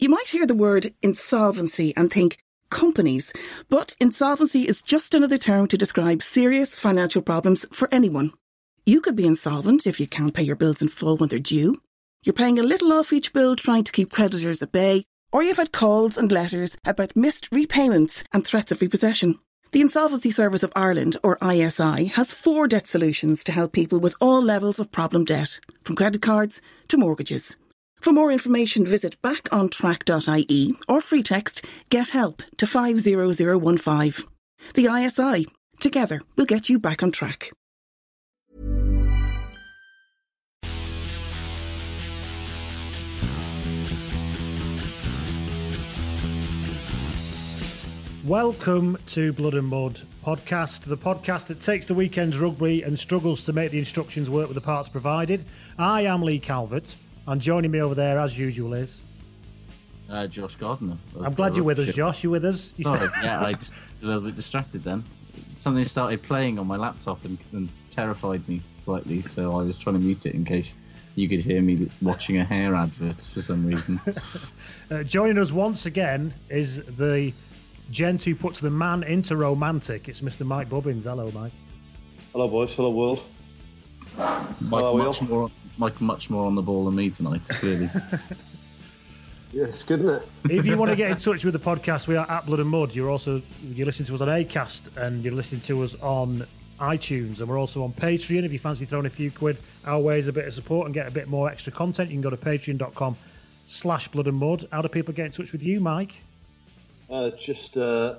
You might hear the word insolvency and think companies, but insolvency is just another term to describe serious financial problems for anyone. You could be insolvent if you can't pay your bills in full when they're due. You're paying a little off each bill trying to keep creditors at bay, or you've had calls and letters about missed repayments and threats of repossession. The Insolvency Service of Ireland, or ISI, has four debt solutions to help people with all levels of problem debt, from credit cards to mortgages. For more information, visit backontrack.ie or free text Get Help to 50015. The ISI. Together, we'll get you back on track. Welcome to Blood and Mud podcast, the podcast that takes the weekend's rugby and struggles to make the instructions work with the parts provided. I am Lee Calvert, and joining me over there, as usual, is. Uh, Josh Gardner. I'm glad you're with us, Josh. You with us? You Oh, st- yeah, I just a little bit distracted then. Something started playing on my laptop and, and terrified me slightly, so I was trying to mute it in case you could hear me watching a hair advert for some reason. Uh, joining us once again is the gent who puts the man into romantic. It's Mr. Mike Bubbins. Hello, Mike. Hello, boys. Hello, world. Mike, Hello, much Will. more, Mike, much more on the ball than me tonight. Clearly, Yeah, it's good, isn't it? if you want to get in touch with the podcast, we are at Blood and Mud. You're also you're listening to us on Acast and you're listening to us on iTunes, and we're also on Patreon. If you fancy throwing a few quid our way as a bit of support and get a bit more extra content, you can go to patreon.com slash blood and mud. How do people get in touch with you, Mike? Uh, just, uh,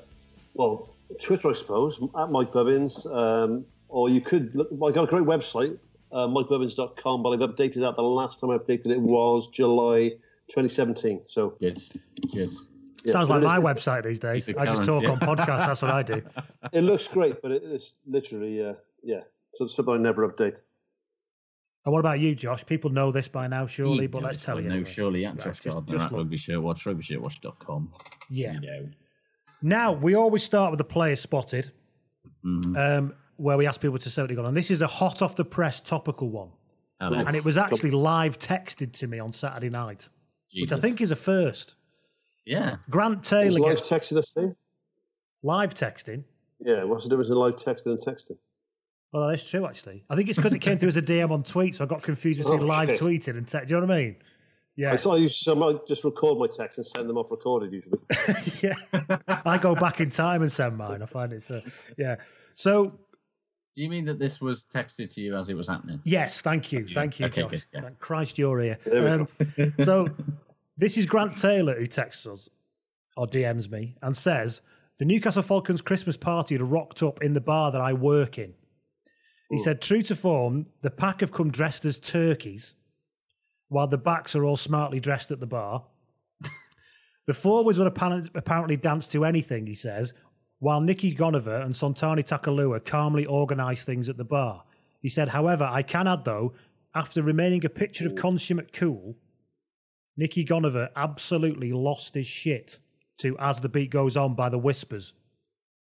well, Twitter, I suppose, at Mike Bubbins. Um, or you could, look, I've got a great website, uh, mikebubbins.com, but I've updated that. The last time I updated it was July 2017. So, good, good. yeah, Sounds like my website these days. I just talk yeah. on podcasts. That's what I do. It looks great, but it, it's literally, uh, yeah, so it's something I never update. And what about you, Josh? People know this by now, surely, but let's tell you. No, anyway. surely at Right, Josh just- Gardner just at look. Rugby Shirt Watch, rugbyshirt.watch.com. Yeah. You know. Now, we always start with the player spotted, Mm-hmm. um, where we ask people to say what they got on. This is a hot off the press topical one. Hello. And it was actually live texted to me on Saturday night, which I think is a first. Yeah. Grant Is Taylor live gets texting a thing? live texting. Yeah, what's the difference in live texting and texting? Well, that is true, actually. I think it's because it came through as a DM on tweet, so I got confused between Oh, live shit. tweeting and text. Do you know what I mean? Yeah. I saw you, so I might just record my texts and send them off recorded usually. yeah. I go back in time and send mine. I find it's uh, yeah. So Do you mean that this was texted to you as it was happening? yes, thank you, thank you, Okay, Josh. good, yeah. Thank Christ, you're here. Um, so this is Grant Taylor who texts us or DMs me and says the Newcastle Falcons Christmas party had rocked up in the bar that I work in. He said, true to form, the pack have come dressed as turkeys, while the backs are all smartly dressed at the bar. The forwards would apparently, apparently dance to anything, he says, while Nicky Gonover and Sonatane Takulua calmly organise things at the bar. He said, however, I can add, though, after remaining a picture of consummate cool, Nicky Gonover absolutely lost his shit to As the Beat Goes On by the Whispers.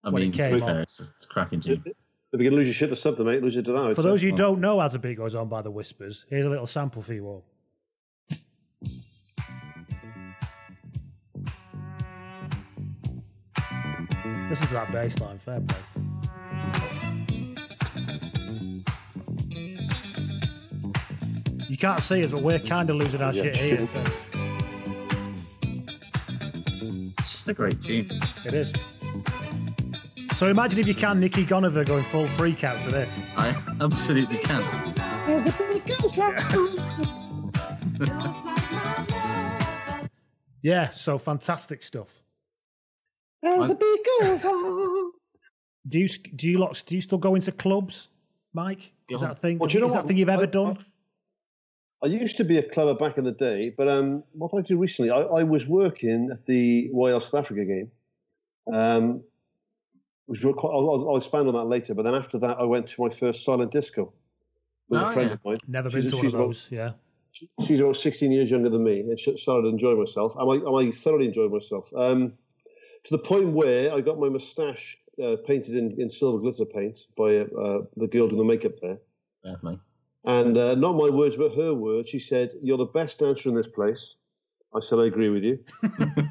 I when it mean, to came be on. fair, it's, it's cracking tune. If you're gonna lose your shit to something, mate, lose it to that. For those of you who don't know As the Beat Goes On by the Whispers, here's a little sample for you all. Listen is that bass line, fair play. You can't see us, but we're kind of losing our Yeah. shit here. so It's just a great team. it is. So imagine if you can, Nicky Gonover going full freak out to this. I absolutely can. Yeah, so fantastic stuff. I- Do you do you lot do you still go into clubs, Mike? Is that a thing? Well, do you know is what? that thing you've ever I- done? I used to be a clubber back in the day, but um, what I do recently? I, I was working at the Royal South Africa game. Um, was quite, I'll, I'll- I'll expand on that later. But then after that, I went to my first silent disco with Oh, a friend yeah. of mine. Never She's- been to one she's of about- those. Yeah. she's about 16 years younger than me and she started enjoying myself. And I, and I thoroughly enjoyed myself. Um, to the point where I got my moustache uh, painted in, in silver glitter paint by uh, the girl doing the makeup there. Definitely. And uh, not my words, but her words. She said, You're the best dancer in this place. I said, I agree with you.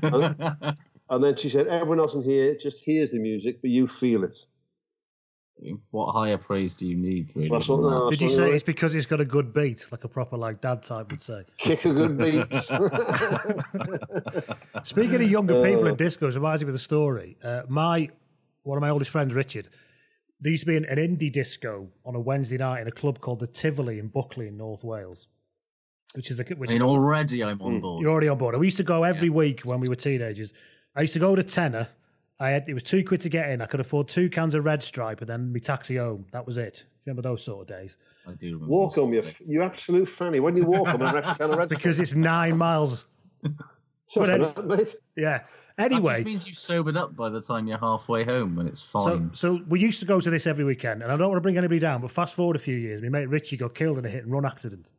And then she said, Everyone else in here just hears the music, but you feel it. What higher praise do you need, really? That's what- than no, Did you say it's because it's got a good beat, like a proper like dad type would say? Kick a good beat. Speaking of younger people Uh. in discos, reminds me of a story. Uh, my one of my oldest friends, Richard, there used to be an, an indie disco on a Wednesday night in a club called the Tivoli in Buckley in North Wales, which is a which I mean, already I'm on board. You're already on board. And we used to go every week when we were teenagers. I used to go to tenner. I had it was two quid to get in. I could afford two cans of Red Stripe and then me taxi home. That was it. Remember those sort of days? I do remember. walk on, you, you absolute fanny. When you walk on, I'm actually of red. Because it's nine miles. Tough, but innit, mate. Yeah. That Anyway, just means you've sobered up by the time you're halfway home and it's so fine. so we used to go to this every weekend, and I don't want to bring anybody down, but fast forward a few years, my mate Richie got killed in a hit and run accident,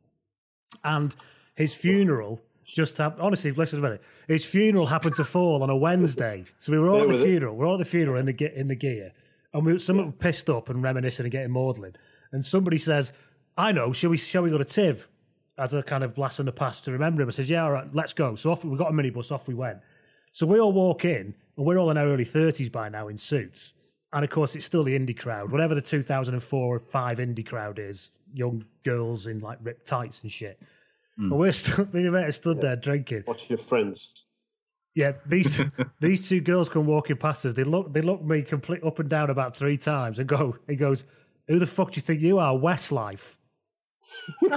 and his funeral just happened. Honestly, listen a minute. His funeral happened to fall on a Wednesday, so we were all at the with it. funeral. We're all at the funeral in the in the gear, and we were some were pissed up and reminiscing and getting maudlin. And somebody says, "I know. Shall we? Shall we go to Tiv?" As a kind of blast from the past to remember him. I says, "Yeah, all right, let's go." So off we got a minibus. Off we went. So we all walk in, and we're all in our early thirties by now in suits. And of course, it's still the indie crowd, whatever the 2004 or 5 indie crowd is, young girls in like ripped tights and shit. But hmm. we're still, me and my mate are stood there drinking. Watch your friends. Yeah, these these two girls come walking past us. They look they look me complete up and down about three times and go. He goes, "Who the fuck do you think you are, Westlife?" and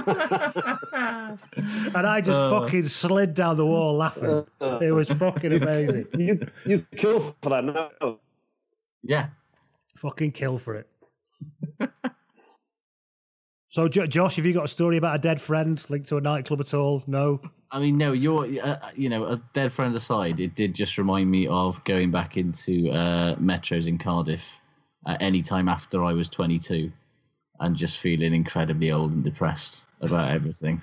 I just uh. fucking slid down the wall laughing. Uh. It was fucking amazing. You you kill for that now. yeah. fucking kill for it. So, Jo- Josh, have you got a story about a dead friend linked to a nightclub at all? No. I mean, no, you're, uh, you know, a dead friend aside, it did just remind me of going back into uh, metros in Cardiff at any time after I was 22 and just feeling incredibly old and depressed about everything.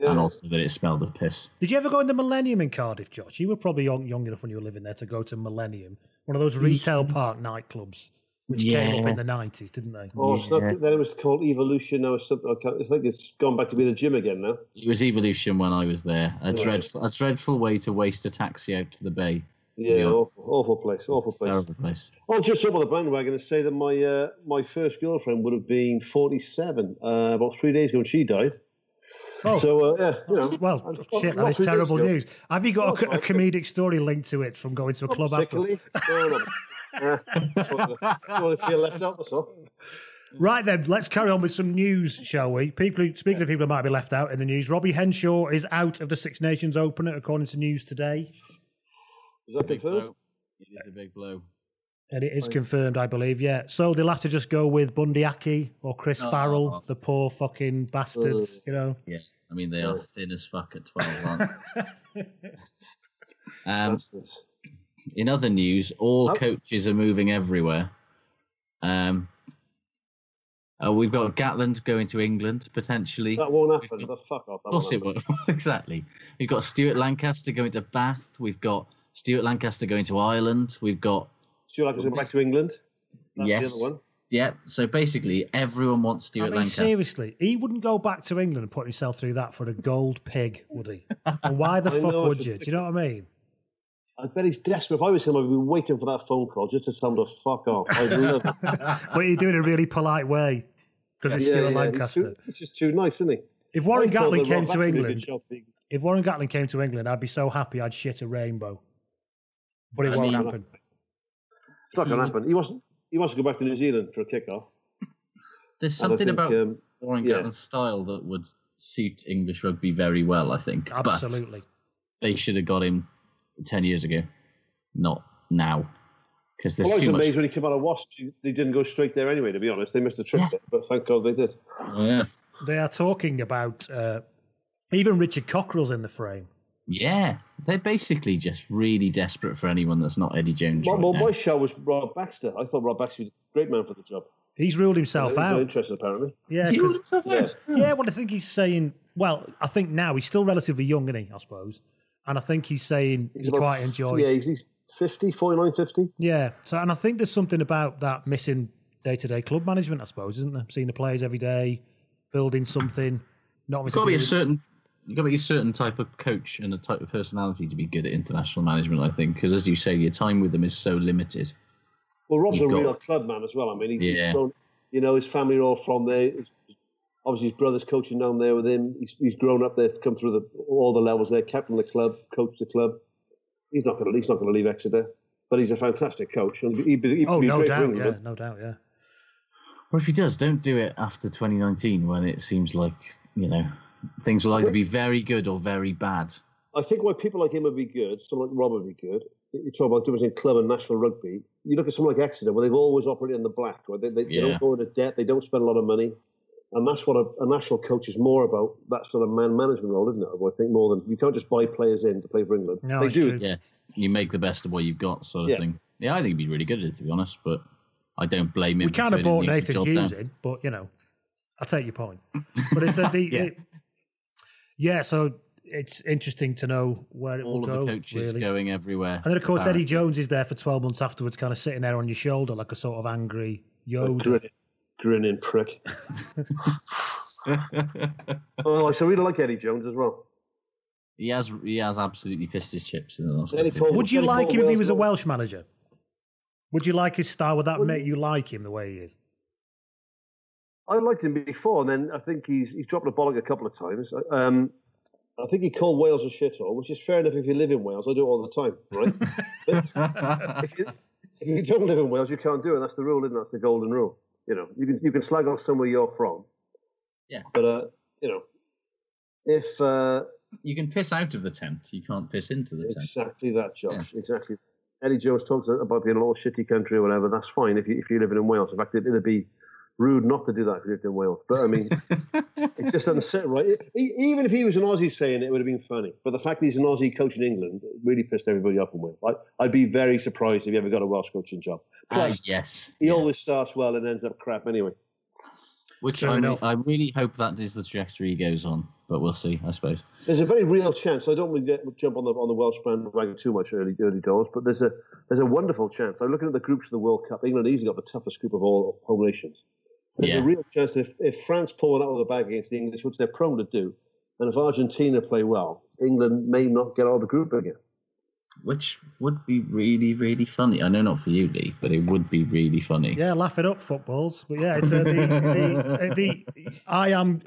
And also that it smelled of piss. Did you ever go in the Millennium in Cardiff, Josh? You were probably young, young enough when you were living there to go to Millennium, one of those retail park nightclubs, which came up Yeah. in the nineties, didn't they? Oh, it's not, Yeah. then it was called Evolution. Now it's something. I, can't, I think it's gone back to being a gym again now. It was evolution when I was there. A Right. dreadful, a dreadful way to waste a taxi out to the bay. to be Yeah, awful, awful place, awful place. Terrible place. I'll just jump on the bandwagon and say that my uh, my first girlfriend would have been 47 uh, about three days ago, and she died. Oh. So uh, yeah, you know. Well, I- shit, that is terrible ago. news. Have you got a, Oh, co- a comedic story linked to it from going to a Not club after? particularly. No, no. Uh, just want to- just want to feel left out. That's all. Right then, let's carry on with some news, shall we? People, who, speaking of people who might be left out in the news, Robbie Henshaw is out of the Six Nations Opener, according to news today, Is that Big blow. It is a big blow. And it is confirmed, I believe. Yeah, so they'll have to just go with Bundee Aki or Chris Oh. Farrell, the poor fucking bastards. You know, Yeah. I mean, they are thin as fuck at 12, aren't they? um, in other news, all Oh. coaches are moving everywhere. Um, Uh, we've got Gatland going to England potentially. That won't happen. got- But fuck off. Of course it won't will. exactly. We've got Stuart Lancaster going to Bath. We've got Stuart Lancaster going to Ireland. We've got Stuart Lancaster going back to England. That's yes. the other one. Yeah. So basically, everyone wants I Stuart mean, Lancaster. seriously, he wouldn't go back to England and put himself through that for a gold pig, would he? And why the I fuck know, would it's you? Do you know what I mean? I bet he's desperate. If I was him, I'd be waiting for that phone call just to tell him to fuck off. I'd love it. But you do it in a really polite way because it's Stuart yeah, Lancaster. He's, too, he's just too nice, isn't he? If Warren I thought came to Baxter would be a good England, shout for the- if Warren Gatland came to England, I'd be so happy I'd shit a rainbow. But it I won't mean- happen. It's not going to happen. He wants, he wants to go back to New Zealand for a kick-off. There's something think, about um, Warren yeah. Gatland's style that would suit English rugby very well. I think. But Absolutely. they should have got him ten years ago, not now, because there's Well, I was too much. amazed when he came out of Wasps. They didn't go straight there anyway, to be honest. They missed a trick there, but thank God they did. Oh, yeah. They are talking about uh, even Richard Cockerill's in the frame. Yeah, they're basically just really desperate for anyone that's not Eddie Jones. Well, right well my show was Rob Baxter. I thought Rob Baxter was a great man for the job. He's ruled himself not out. interested, apparently. Yeah, He ruled 'cause- himself out. yeah. Well, I think he's saying. Well, I think now he's still relatively young, isn't he? I suppose, and I think he's saying He's he about- quite enjoys. Yeah, he's, he's 50, 49, 50. Yeah. So, and I think there's something about that missing day-to-day club management. I suppose, isn't there? Seeing the players every day, building something. Not You've got to be a certain. You've got to be a certain type of coach and a type of personality to be good at international management. I think because, as you say, your time with them is so limited. Well, Rob's You've a got- real club man as well. I mean, he's, he's Yeah. grown, you know, his family are all from there. Obviously, his brother's coaching down there with him. He's, he's grown up there, come through the, all the levels there, captain the club, coached the club. He's not going to he's not going to leave Exeter, but he's a fantastic coach. And he'd be, he'd Oh, be no great doubt. Yeah, but- no doubt. Yeah. Or if he does, don't do it after 2019 when it seems like you know things will either be very good or very bad. I think why people like him would be good, someone like Rob would be good. You talk about difference in club and national rugby. You look at someone like Exeter, where they've always operated in the black. Right? They, they, they don't go into debt. They don't spend a lot of money, and that's what a, a national coach is more about. That sort of man management role, isn't it? I think more than you can't just buy players in to play for England. No, they it's do. true. Yeah, you make the best of what you've got, sort of Yeah. thing. Yeah, I think he'd be really good at it, to be honest. But I don't blame him. We for kind of turning bought Nathan Hughes down. in, but you know, I take your point. But it's a, the Yeah. it- yeah. So it's interesting to know where it All will of go. the coaches really. going everywhere. And then, of course, uh, Eddie. Jones is there for 12 months afterwards, kind of sitting there on your shoulder like a sort of angry Yoda. Grinning, grinning prick. oh, I so really like Eddie Jones as well. He has he has absolutely pissed his chips in the last. Eddie couple Cole- Would you Eddie like Cole him if he was a. Welsh manager? Would you like his style? Would that make you like him the way he is? I liked him before, and then I think he's he's dropped the bollock a couple of times. Um, I think he called Wales a shithole, which is fair enough if you live in Wales. I do it all the time, right? if, you, if you don't live in Wales, you can't do it. That's the rule, isn't it? That's the golden rule. You know, you can you can slag off somewhere you're from. Yeah. But uh, you know, if uh, you can piss out of the tent. You can't piss into the tent. exactly that, Josh, exactly. Eddie Jones talks about being a little shitty country or whatever. That's fine if you if you're living in Wales. In fact, it, it'd be rude not to do that because you lived in Wales. But I mean, it just doesn't sit right. E- even if he was an Aussie saying it, it would have been funny. But the fact that he's an Aussie coach in England it really pissed everybody off in Wales. I, I'd be very surprised if he ever got a Welsh coaching job. Ah, Plus, yes. he yeah. always starts well and ends up crap anyway. Which I, mean. I really hope that is the trajectory he goes on, but we'll see. I suppose. There's a very real chance. I don't want to jump on the on the Welsh bandwagon too much early early doors, but there's a there's a wonderful chance. I'm looking at the groups of the World Cup. England easily got the toughest group of all home nations. There's Yeah. a real chance if, if France pull it out of the bag against the English, which they're prone to do, and if Argentina play well, England may not get out of the group again. Which would be really, really funny. I know not for you, Lee, but it would be really funny. Yeah, laugh it up, footballs. But yeah, it's uh, the, the, uh, the I am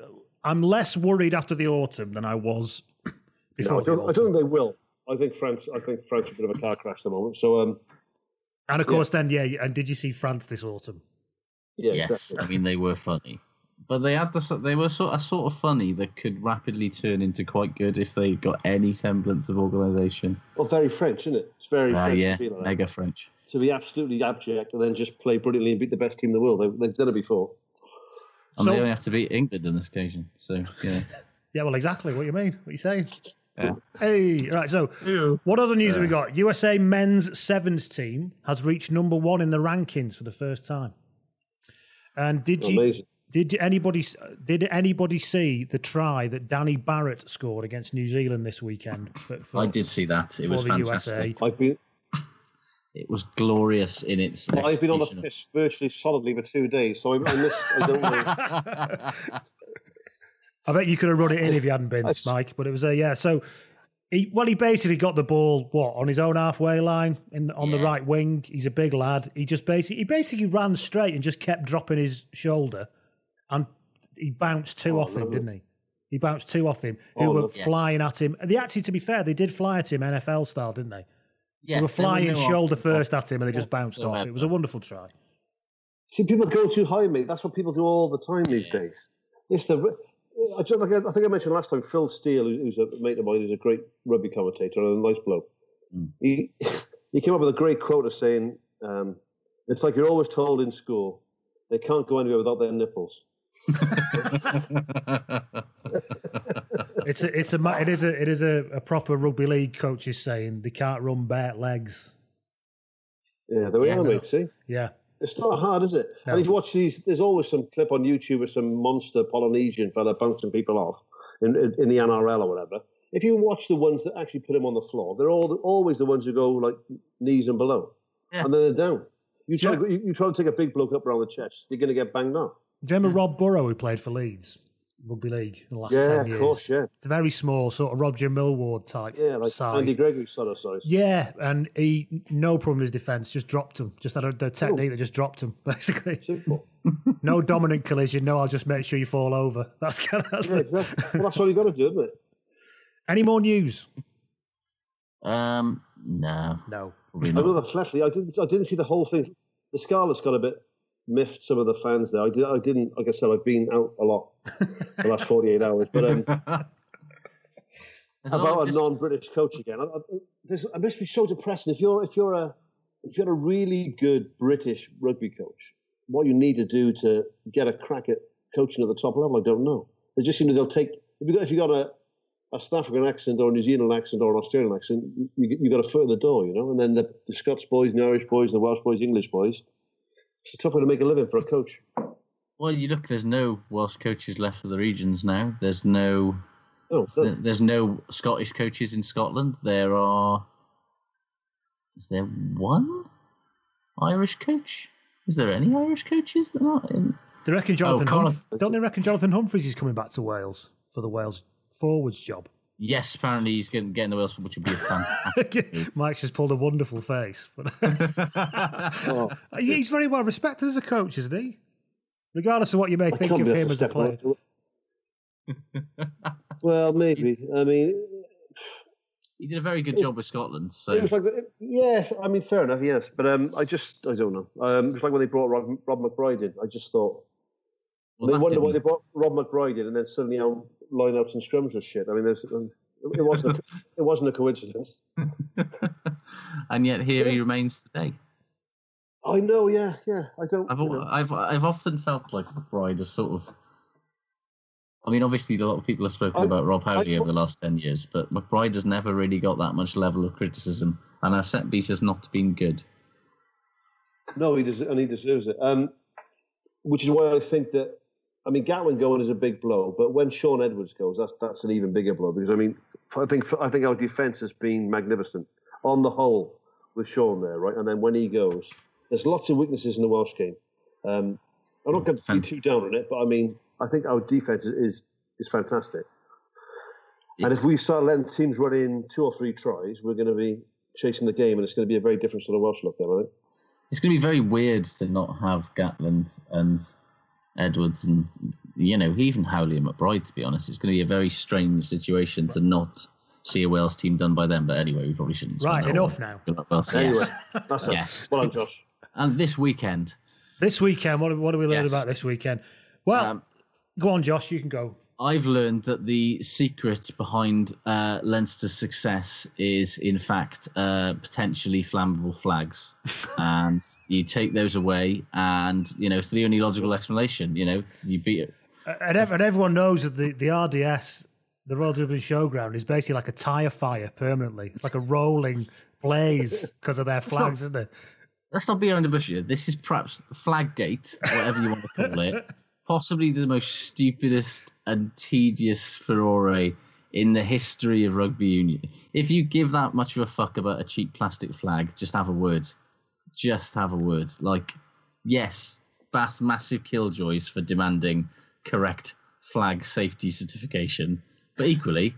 I'm less worried after the autumn than I was No, before. I, don't, I don't think they will. I think France. I think France are a bit of a car crash at the moment. So um, And of course, then yeah. And did you see France this autumn? Yeah, yes, exactly. I mean they were funny, but they had the they were sort of sort of funny that could rapidly turn into quite good if they got any semblance of organisation. Well, very French, isn't it? It's very Ah, French. yeah, to be like that. mega French. to be absolutely abject and then just play brilliantly and beat the best team in the world. They've, they've done it before. And So- they only have to beat England on this occasion. So yeah, Yeah, well, exactly. What you mean? What you saying? Yeah. Hey, right. So, what other news have we got? USA men's sevens team has reached number one in the rankings for the first time. And did you Did anybody did anybody see the try that Danny Barrett scored against New Zealand this weekend? For, for, I did see that. It was fantastic. I've been It was glorious in its. I've been on the piss virtually solidly for two days, so I, I missed. I don't know. I bet you could have run it in if you hadn't been, Mike. But it was a yeah. So he well, he basically got the ball what on his own halfway line in on the right wing. He's a big lad. He just basically he basically ran straight and just kept dropping his shoulder, and he bounced two Oh, off him, lovely. didn't he? He bounced two off him, oh, who Oh, were lovely. flying at him. And they actually, to be fair, they did fly at him NFL style, didn't they? Yeah, they were there flying no shoulder option. first at him, and they just bounced off. whatsoever. It was a wonderful try. See, people go too high, mate. That's what people do all the time these Yeah. days. It's the. I, I think I mentioned last time. Phil Steele, who's a mate of mine, who's a great rugby commentator and a nice bloke. Mm. He he came up with a great quote of saying, um, "It's like you're always told in school, they can't go anywhere without their nipples." It's a, it's a, it is a, it is a, a proper rugby league coach is saying they can't run bare legs. Yeah, there we Yes. are, mate. See, Yeah, it's not hard, is it? No. And if you watch these, there's always some clip on YouTube of some monster Polynesian fella bouncing people off in, in, in the NRL or whatever. If you watch the ones that actually put him on the floor, they're all always the ones who go like knees and below, Yeah. and then they're down. You try, Yeah. you, you try to take a big bloke up around the chest, you're going to get banged up. Do you remember Rob Burrow who played for Leeds rugby league in the last Yeah, ten of years? course, yeah. Very small, sort of Roger Millward type Yeah, like size. Andy Gregory sort of size. Yeah, and he no problem in his defence, just dropped him. Just had a, the technique that just dropped him, basically. Simple. No dominant collision. No, I'll just make sure you fall over. That's kind of that's Yeah, the- exactly. Well, that's all you got to do, isn't it? Any more news? um, no, No. probably I not. know the I didn't. I didn't see the whole thing. The Scarlet's got a bit miffed. Some of the fans there. I did. I didn't. Like I said, I've been out a lot the last forty-eight hours. But um, There's a lot of about a dis- non-British coach again. I, I, there's, it must be so depressing. If you're if you're a if you're a really good British rugby coach, what you need to do to get a crack at coaching at the top level, I don't know. They just seem to they'll take if you got if you got a a South African accent or a New Zealand accent or an Australian accent, you you got a foot in the door, you know. And then the, the Scots boys, and the Irish boys, and the Welsh boys, English boys. It's a tough way to make a living for a coach. Well, you look. There's no Welsh coaches left for the regions now. There's no. Oh, so, There's no Scottish coaches in Scotland. There are. Is there one Irish coach? Is there any Irish coaches that are not in? They reckon oh, Jonathan. Colin- Humf- don't they reckon Jonathan Humphreys is coming back to Wales for the Wales forwards job? Yes, apparently he's getting, getting the Wales, which would be a fantastic. Mike's just pulled a wonderful face. oh, He's very well respected as a coach, isn't he? Regardless of what you may I think of him as a player. well, maybe. I mean, he did a very good job with Scotland. So It was like, the- yeah, I mean, fair enough, yes. But um, I just, I don't know. Um, it was like when they brought Rob, Rob McBryde in. I just thought, well, they that wondered why they brought Rob McBryde in and then suddenly um, lineouts and scrums was shit. I mean, there's, um, it wasn't, a, it wasn't a coincidence. and yet here he remains today. I know, yeah, yeah. I don't. I've you know. I've I've often felt like McBryde is sort of. I mean, obviously, a lot of people have spoken I- about Rob Howley I- over the last ten years, but McBryde has never really got that much level of criticism, and our set piece has not been good. No, he does, and he deserves it. Um, which is why I think that. I mean, Gatland going is a big blow, but when Shaun Edwards goes, that's that's an even bigger blow because I mean, I think I think our defence has been magnificent on the whole with Sean there, right? And then when he goes, there's lots of weaknesses in the Welsh game. Um, I'm not going to be too down on it, but I mean, I think our defence is is, is fantastic. And if we start letting teams run in two or three tries, we're going to be chasing the game, and it's going to be a very different sort of Welsh look, then, I think. It's going to be very weird to not have Gatland and Edwards and you know even Howley and McBryde. To be honest, it's going to be a very strange situation to not see a Wales team done by them. But anyway, we probably shouldn't. Right, enough one. now. Well, so Anyway, yes. that's. Yes. Well done, Josh. And this weekend, This weekend, what, what do we learn Yes. about this weekend? Well, Um, go on, Josh. You can go. I've learned that the secret behind uh, Leinster's success is, in fact, uh, potentially flammable flags, and you take those away, and you know it's the only logical explanation. You know, you beat it. And, ev- and everyone knows that the, the RDS, the Royal Dublin Showground, is basically like a tyre fire permanently. It's like a rolling blaze because of their flags, isn't it? Let's not be around the bush here. This is perhaps the flag gate, whatever you want to call it, possibly the most stupidest and tedious furore in the history of rugby union. If you give that much of a fuck about a cheap plastic flag, just have a word. Just have a word. Like, yes, Bath massive killjoys for demanding correct flag safety certification, but equally,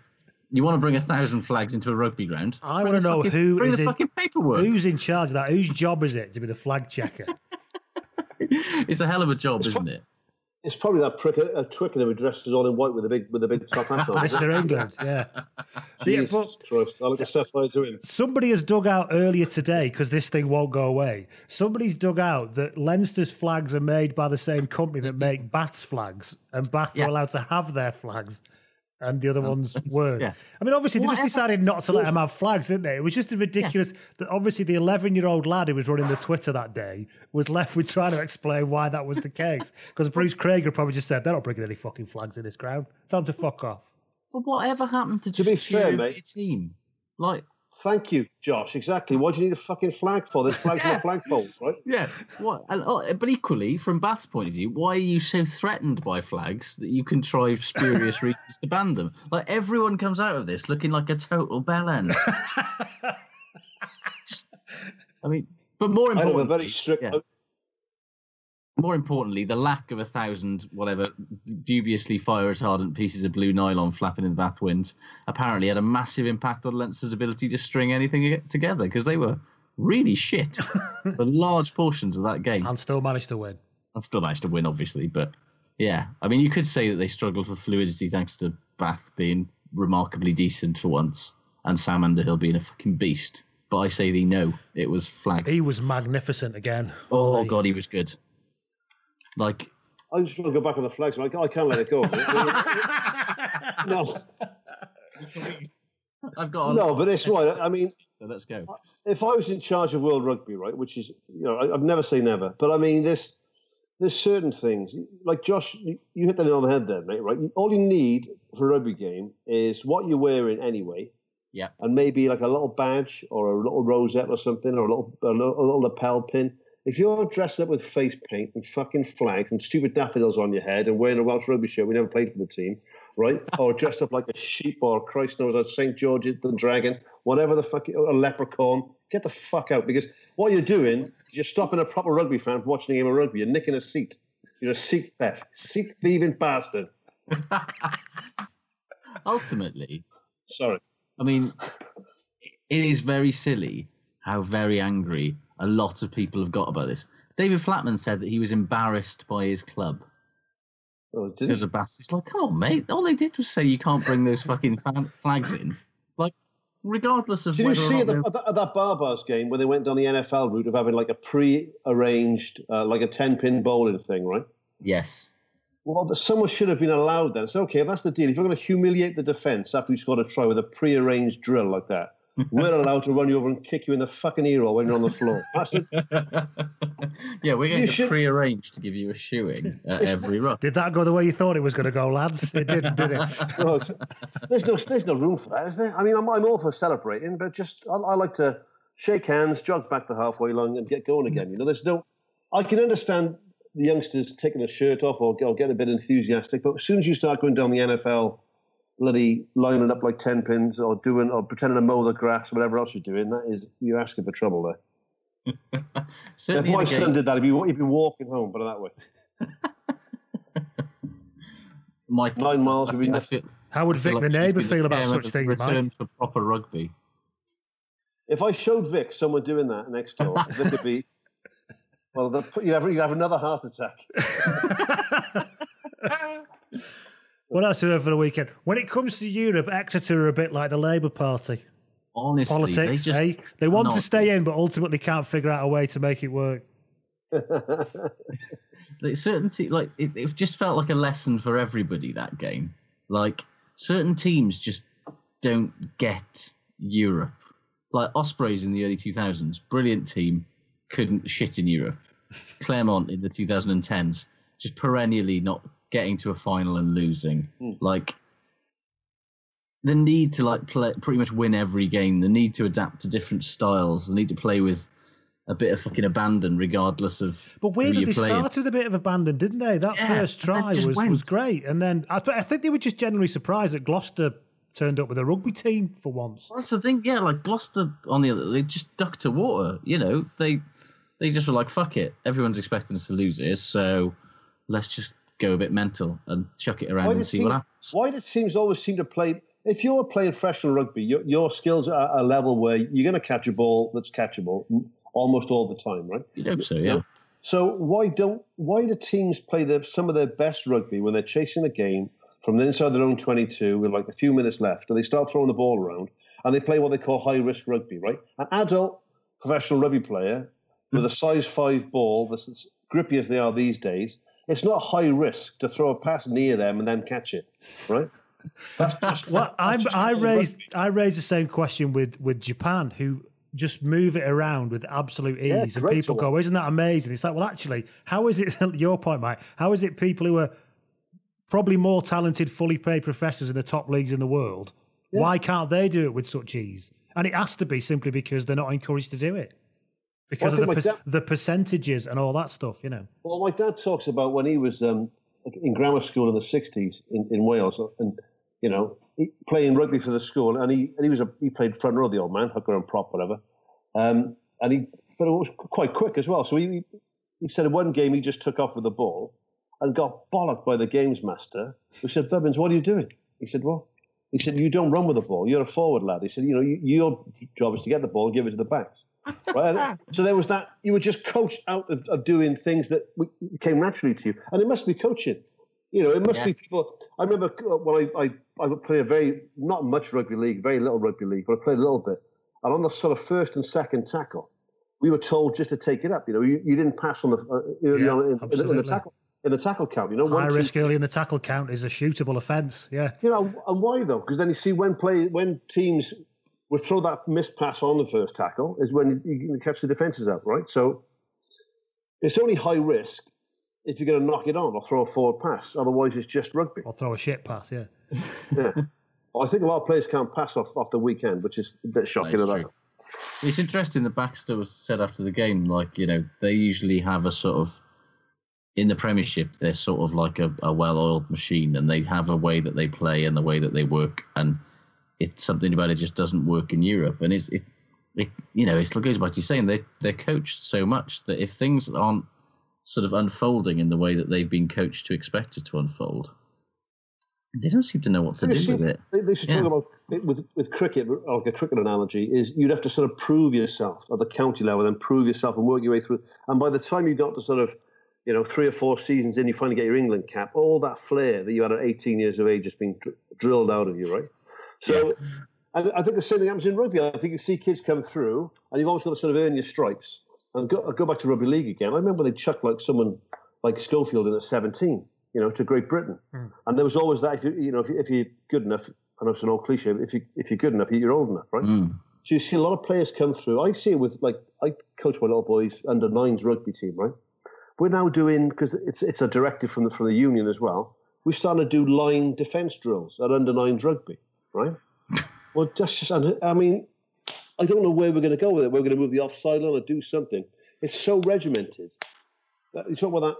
you want to bring a thousand flags into a rugby ground. I bring want to know fucking- who bring is the in, fucking paperwork. who's in charge of that. Whose job is it to be the flag checker? it's a hell of a job, isn't it? It's probably that prick, uh, Twickenham who dresses all in white with a big with a big top hat on. Mr. England, yeah. Yeah, but Christ, I like the stuff I do. somebody has dug out earlier today because this thing won't go away. Somebody's dug out that Leinster's flags are made by the same company that make Bath's flags, and Bath Yeah. were allowed to have their flags, and the other um, ones weren't. yeah. I mean, obviously, they just Whatever. decided not to let them have flags, didn't they? It was just a ridiculous. That obviously, the eleven-year-old lad who was running the Twitter that day was left with trying to explain why that was the case. Because Bruce Craig had probably just said, "They're not bringing any fucking flags in this ground. Tell them to fuck off." But whatever happened to To be fair, mate- your team? Like, Thank you, Josh. Exactly. What do you need a fucking flag for? There's flags on Yeah. the flagpoles, right? yeah, what? And, oh, but equally, from Bath's point of view, why are you so threatened by flags that you contrive spurious reasons to ban them? Like everyone comes out of this looking like a total bellend. Just, I mean, but more I have a importantly, very strict. yeah. More importantly, the lack of a thousand whatever dubiously fire retardant pieces of blue nylon flapping in the bath winds apparently had a massive impact on Leinster's ability to string anything together because they were really shit for large portions of that game And still managed to win. and still managed to win, obviously. But yeah, I mean, you could say that they struggled for fluidity thanks to Bath being remarkably decent for once and Sam Underhill being a fucking beast. But I say thee no, it was flags. He was magnificent again. oh he? god, he was good. Like I just want to go back on the flags. man. I can't let it go. no, I've got no, but it's right. I mean, So let's go. if I was in charge of World Rugby, right, which is, you know, I, I've never say never, but I mean, there's there's certain things like Josh, you, you hit that on the head there, mate. Right, all you need for a rugby game is what you're wearing anyway, Yeah. and maybe like a little badge or a little rosette or something, or a little a little, a little lapel pin. If you're dressed up with face paint and fucking flags and stupid daffodils on your head and wearing a Welsh rugby shirt, we never played for the team, right? or dressed up like a sheep or Christ knows a St. George the Dragon, whatever the fuck, a leprechaun, get the fuck out because what you're doing is you're stopping a proper rugby fan from watching a game of rugby. You're nicking a seat. You're a seat theft, seat thieving bastard. Ultimately, Sorry. I mean, it is very silly how very angry a lot of people have got about this. David Flatman said that he was embarrassed by his club Oh, did it? of Bath. It's like, come on, mate. All they did was say you can't bring those fucking flags in. Like, regardless of Did you see at, the, at, that, at that Barbars game where they went down the NFL route of having like a pre-arranged, uh, like a ten-pin bowling thing, right? Yes. Well, someone should have been allowed then. It's okay, if that's the deal. If you're going to humiliate the defence after you scored a try with a pre-arranged drill like that, we're allowed to run you over and kick you in the fucking ear hole when you're on the floor. That's yeah, we're going You to should- prearrange to give you a shoeing at every run. Did that go the way you thought it was going to go, lads? It didn't, did it? No, there's no, there's no room for that, is there? I mean, I'm, I'm all for celebrating, but just I, I like to shake hands, jog back the halfway line, and get going again. You know, there's no. I can understand the youngsters taking a shirt off or, or getting a bit enthusiastic, but as soon as you start going down the NFL, bloody lining up like ten pins or doing or pretending to mow the grass, whatever else you're doing, that is you're asking for trouble there. If my a game- son did that, he'd be, he'd be walking home, but it that way. Mike, Nine miles I would be feel- I nice. How would Vic the like he's neighbour feel about such things, Return Mike? for proper rugby. If I showed Vic someone doing that next door, Vic would be. Well, the, you'd, have, you'd have another heart attack. What else have for the weekend? When it comes to Europe, Exeter are a bit like the Labour Party. Honestly, they Politics, just eh? They want to stay in, but ultimately can't figure out a way to make it work. like certain te- like it, it just felt like a lesson for everybody that game. Like certain teams just don't get Europe. Like Ospreys in the early 2000s, brilliant team, couldn't shit in Europe. Clermont in the 2010s, just perennially not getting to a final and losing. Hmm. Like the need to like play, pretty much win every game, the need to adapt to different styles, the need to play with a bit of fucking abandon, regardless of. But who weirdly, they playing. started with a bit of abandon, didn't they? That Yeah, first try just was, was great. And then I, th- I think they were just generally surprised that Gloucester turned up with a rugby team for once. That's the thing, yeah. Like Gloucester on the other, they just ducked to water. You know, they they just were like, "Fuck it, everyone's expecting us to lose this, so let's just go a bit mental and chuck it around and see what happens." Why do teams always seem to play? If you're playing professional rugby, your, your skills are a level where you're going to catch a ball that's catchable almost all the time, right? You'd hope so, yeah. So why don't why do teams play the, some of their best rugby when they're chasing a game from the inside their own 22 with like a few minutes left, and they start throwing the ball around, and they play what they call high risk rugby, right? An adult professional rugby player hmm. with a size five ball that's as grippy as they are these days, it's not high risk to throw a pass near them and then catch it, right? That's just, Well, I, I rugby. raised I raised the same question with with Japan, who just move it around with absolute ease, Yeah, and people go, "Isn't that amazing?" It's like, well, actually, how is it? Your point, Mike. How is it people who are probably more talented, fully paid professionals in the top leagues in the world? Why can't they do it with such ease? And it has to be simply because they're not encouraged to do it because Well, of the per- dad- the percentages and all that stuff. You know. Well, my dad talks about when he was um, in grammar school in the '60s in, in Wales, and you know, he, playing rugby for the school, and he and he was a he played front row, the old man, hooker and prop, whatever. Um, and he, but it was quite quick as well. So he he said in one game he just took off with the ball and got bollocked by the games master, who said, "Bubbins, what are you doing?" He said, "Well." He said, "You don't run with the ball. You're a forward lad." He said, "You know, you, your job is to get the ball and give it to the backs." Right? so there was that. You were just coached out of, of doing things that w- came naturally to you, and it must be coaching. You know, it must Yeah. be people. I remember uh, when I, I I would play a very not much rugby league, very little rugby league, but I played a little bit. And on the sort of first and second tackle, we were told just to take it up. You know, you, you didn't pass on the uh, early Yeah, on in, in, the- in the tackle in the tackle count. You know, High one, two, risk early in the tackle count is a shootable offence. Yeah. you know, and why though? Because then you see when play when teams would throw that missed pass on the first tackle is when you, you catch the defenses out, right? So it's only high risk if you're going to knock it on or throw a forward pass. Otherwise, it's just rugby. Or throw a shit pass. Yeah. Yeah. well, I think a lot of players can't pass off off the weekend, which is a bit shocking. That's of that. It's interesting that Baxter was said after the game, like, you know, they usually have a sort of, in the Premiership, they're sort of like a, a well oiled machine and they have a way that they play and the way that they work. And it's something about it just doesn't work in Europe. And it's, it, it you know, it goes back to you saying they, they're coached so much that if things aren't sort of unfolding in the way that they've been coached to expect it to unfold, they don't seem to know what to They do with it. They, they should Yeah. talk about it with with cricket, like a cricket analogy, is you'd have to sort of prove yourself at the county level, and prove yourself and work your way through. And by the time you got to sort of, you know, three or four seasons in, you finally get your England cap. All that flair that you had at 18 years of age has been dr- drilled out of you, right? So, and I think the same thing happens in rugby. I think you see kids come through, and you've always got to sort of earn your stripes. And go, go back to rugby league again. I remember they chucked like someone like Schofield in at 17, you know, to Great Britain. And there was always that, if you, you know, if, you, if you're good enough, I know it's an old cliche, but if, you, if you're good enough, you're old enough, right? Mm. So you see a lot of players come through. I see it with, like, I coach my little boys under nines rugby team, right? We're now doing, because it's it's a directive from the, from the union as well, we're starting to do line defence drills at under nines rugby, right? Well, that's just, I mean, I don't know where we're going to go with it. We're going to move the offside line or do something. It's so regimented. That- You talk about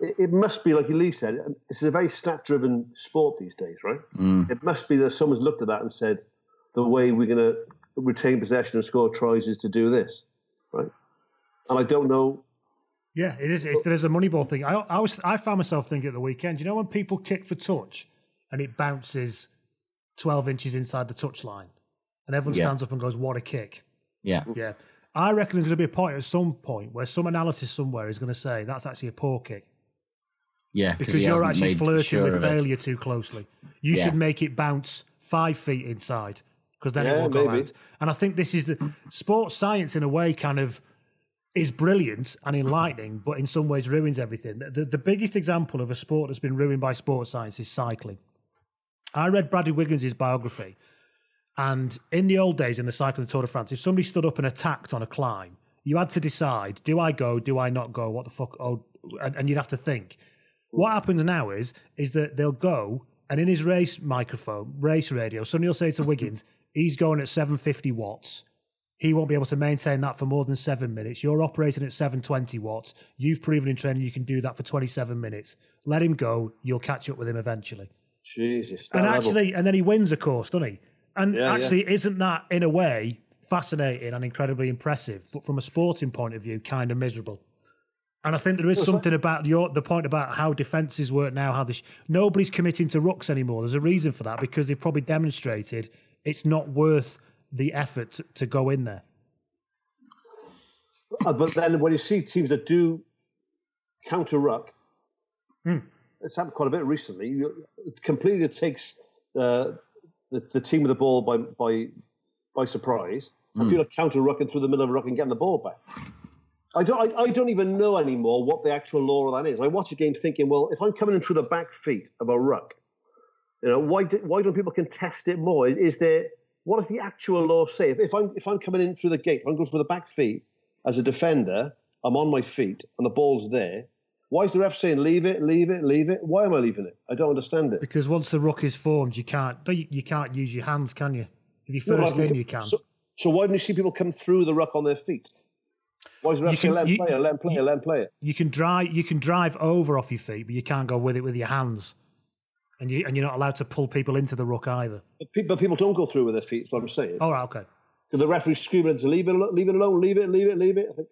that. It, it must be, like Lee said, it's a very stat driven sport these days, right? Mm. It must be that someone's looked at that and said, the way we're going to retain possession and score tries is to do this, right? And I don't know. Yeah, it is. It's, there is a money ball thing. I, I was, I found myself thinking at the weekend. You know when people kick for touch and it bounces twelve inches inside the touch line, and everyone Yeah. stands up and goes, "What a kick!" Yeah. Yeah, I reckon there's going to be a point at some point where some analysis somewhere is going to say that's actually a poor kick Yeah. because you're actually flirting sure with of it. failure too closely. You Yeah. should make it bounce five feet inside because then it Yeah, will go maybe. out. And I think this is the sports science in a way kind of is brilliant and enlightening, but in some ways ruins everything. The, the biggest example of a sport that's been ruined by sports science is cycling. I read Bradley Wiggins' biography, and in the old days in the cycling Tour de France, if somebody stood up and attacked on a climb, you had to decide: do I go? Do I not go? What the fuck? Oh, and, and you'd have to think. What happens now is is that they'll go and in his race microphone, race radio, somebody will say to Wiggins, he's going at 750 watts. He won't be able to maintain that for more than seven minutes. You're operating at 720 watts. You've proven in training you can do that for 27 minutes. Let him go. You'll catch up with him eventually. Jesus. And level. actually, and then he wins, of course, doesn't he? And Yeah, actually, isn't that in a way fascinating and incredibly impressive? But from a sporting point of view, kind of miserable. And I think there is something about your the point about how defenses work now. How this nobody's committing to rucks anymore. There's a reason for that because they've probably demonstrated it's not worth the effort to, to go in there. Uh, but then when you see teams that do counter ruck, Hmm. It's happened quite a bit recently. It completely takes uh, the, the team with the ball by by by surprise. Hmm. And people are counter rucking through the middle of a ruck and getting the ball back. I don't, I, I don't even know anymore what the actual law of that is. I watch a game thinking, well, if I'm coming in through the back feet of a ruck, you know, why do, why don't people contest it more? Is there what does the actual law say? If, if I'm if I'm coming in through the gate, if I'm going through the back feet as a defender, I'm on my feet and the ball's there. Why is the ref saying leave it, leave it, leave it? Why am I leaving it? I don't understand it. Because once the ruck is formed, you can't no, you, you can't use your hands, can you? If No, first like, in, you can. So, so why don't you see people come through the ruck on their feet? Why is the ref You saying let him you- play it, let him play it, let him play it? You can drive you can drive over off your feet, but you can't go with it with your hands. And you and you're not allowed to pull people into the ruck either. But people, but people don't go through with their feet. Is what I'm saying. All right, okay. So the referee's screaming to leave it, leave it alone, leave it, leave it, leave it. I think,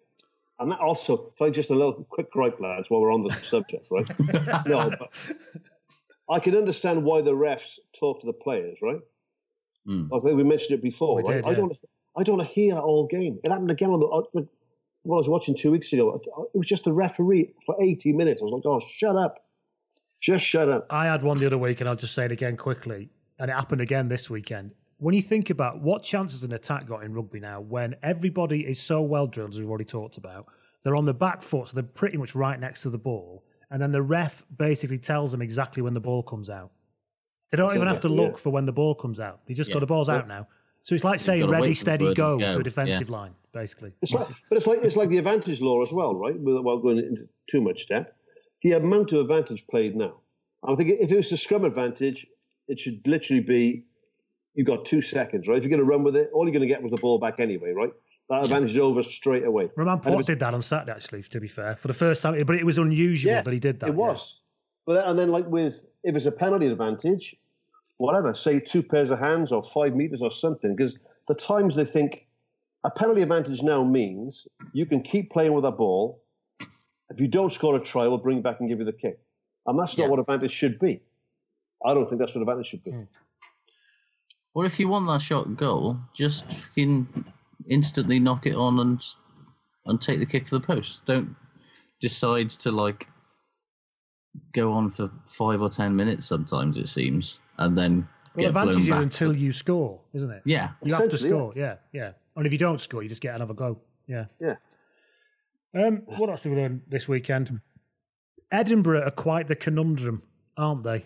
and that also, try just a little quick gripe, lads, while we're on the subject, right? no, but I can understand why the refs talk to the players, right? Mm. I think we mentioned it before, We right? did, I don't, I don't want to hear that all game. It happened again on the. uh, What I was watching two weeks ago, it was just the referee for 80 minutes. I was like, oh, shut up. Just shut up. I had one the other week, and I'll just say it again quickly. And it happened again this weekend. When you think about what chances an attack got in rugby now, when everybody is so well drilled, as we've already talked about, they're on the back foot, so they're pretty much right next to the ball. And then the ref basically tells them exactly when the ball comes out. They don't even have to yeah. look for when the ball comes out. You just go, Yeah. the ball's out now. So it's like saying ready, wait for the steady, go go, to a yeah. defensive line, basically. It's like, but it's like it's like the advantage law as well, right? Without going into too much depth, the amount of advantage played now. I think if it was a scrum advantage, it should literally be you got two seconds, right? If you're going to run with it, all you're going to get was the ball back anyway, right? That advantage is over straight away. Roman And Port was- did that on Saturday, actually, to be fair, for the first time. But it was unusual Yeah, that he did that. It yeah. was. But then- and then like with if it's a penalty advantage, whatever, say two pairs of hands or five meters or something, because the times they think a penalty advantage now means you can keep playing with that ball. If you don't score a try, we'll bring it back and give you the kick. And that's not Yeah. what advantage should be. I don't think that's what advantage should be. Hmm. Or if you want that shot goal, just fucking instantly knock it on and and take the kick to the post. Don't decide to like go on for five or ten minutes. Sometimes it seems, and then Well, get blown advantage is back. until you score, isn't it? yeah, You have to score, yeah, yeah. And if you don't score, you just get another go. Yeah. Yeah. Um, what else have we done this weekend? Edinburgh are quite the conundrum, aren't they?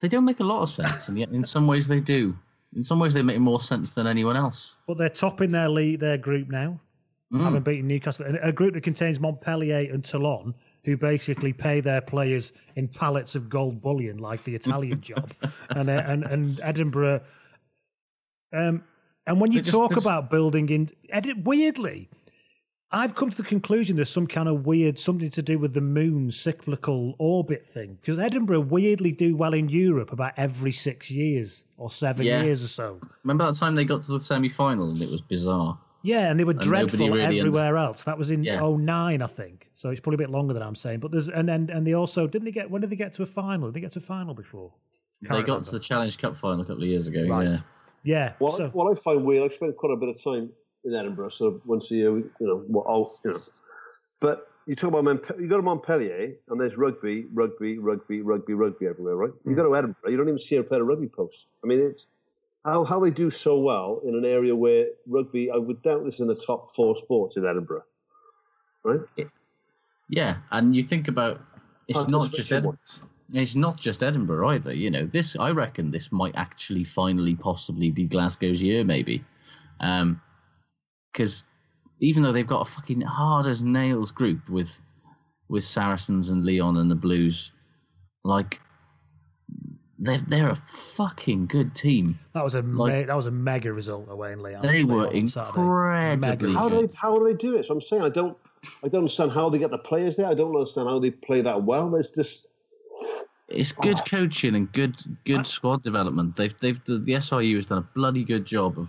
they don't make a lot of sense, and yet in some ways they do. In some ways they make more sense than anyone else. But they're topping their league, their group now, Mm. having beaten Newcastle. A group that contains Montpellier and Toulon, who basically pay their players in pallets of gold bullion, like the Italian job. And, uh, and and Edinburgh. Um, and when you just- talk about building in, Edi- weirdly, I've come to the conclusion there's some kind of weird something to do with the moon cyclical orbit thing because Edinburgh weirdly do well in Europe about every six years or seven Yeah. years or so. Remember that time they got to the semi-final and it was bizarre. Yeah, and they were nobody dreadful really everywhere else. That was in Yeah. '09, I think. So it's probably a bit longer than I'm saying. But there's and then and they also didn't they get when did they get to a final? Did they get to a final before? they Can't got remember. to the Challenge Cup final a couple of years ago. right. Yeah. Yeah. What, so, what I find weird, I spent quite a bit of time in Edinburgh, so once a year, you know, what I'll, you know. But you talk about Montpe- you go to Montpellier, and there's rugby, rugby, rugby, rugby, rugby everywhere, right? You hmm. go to Edinburgh, you don't even see a pair of rugby posts. I mean, it's how how they do so well in an area where rugby, I would doubt this in the top four sports in Edinburgh, right? Yeah, and you think about it's not just Edinburgh. It's not just Edinburgh either. You know, this I reckon this might actually finally possibly be Glasgow's year, maybe, um, because even though they've got a fucking hard as nails group with with Saracens and Lyon and the Blues, like they're they're a fucking good team. That was a Like- me- that was a mega result away in Lyon. They were Lyon on Saturday. incredibly How do they how do they do it? So I'm saying I don't I don't understand how they get the players there. I don't understand how they play that well. There's just It's good ah. coaching and good good squad development. They've they've the, the SRU has done a bloody good job of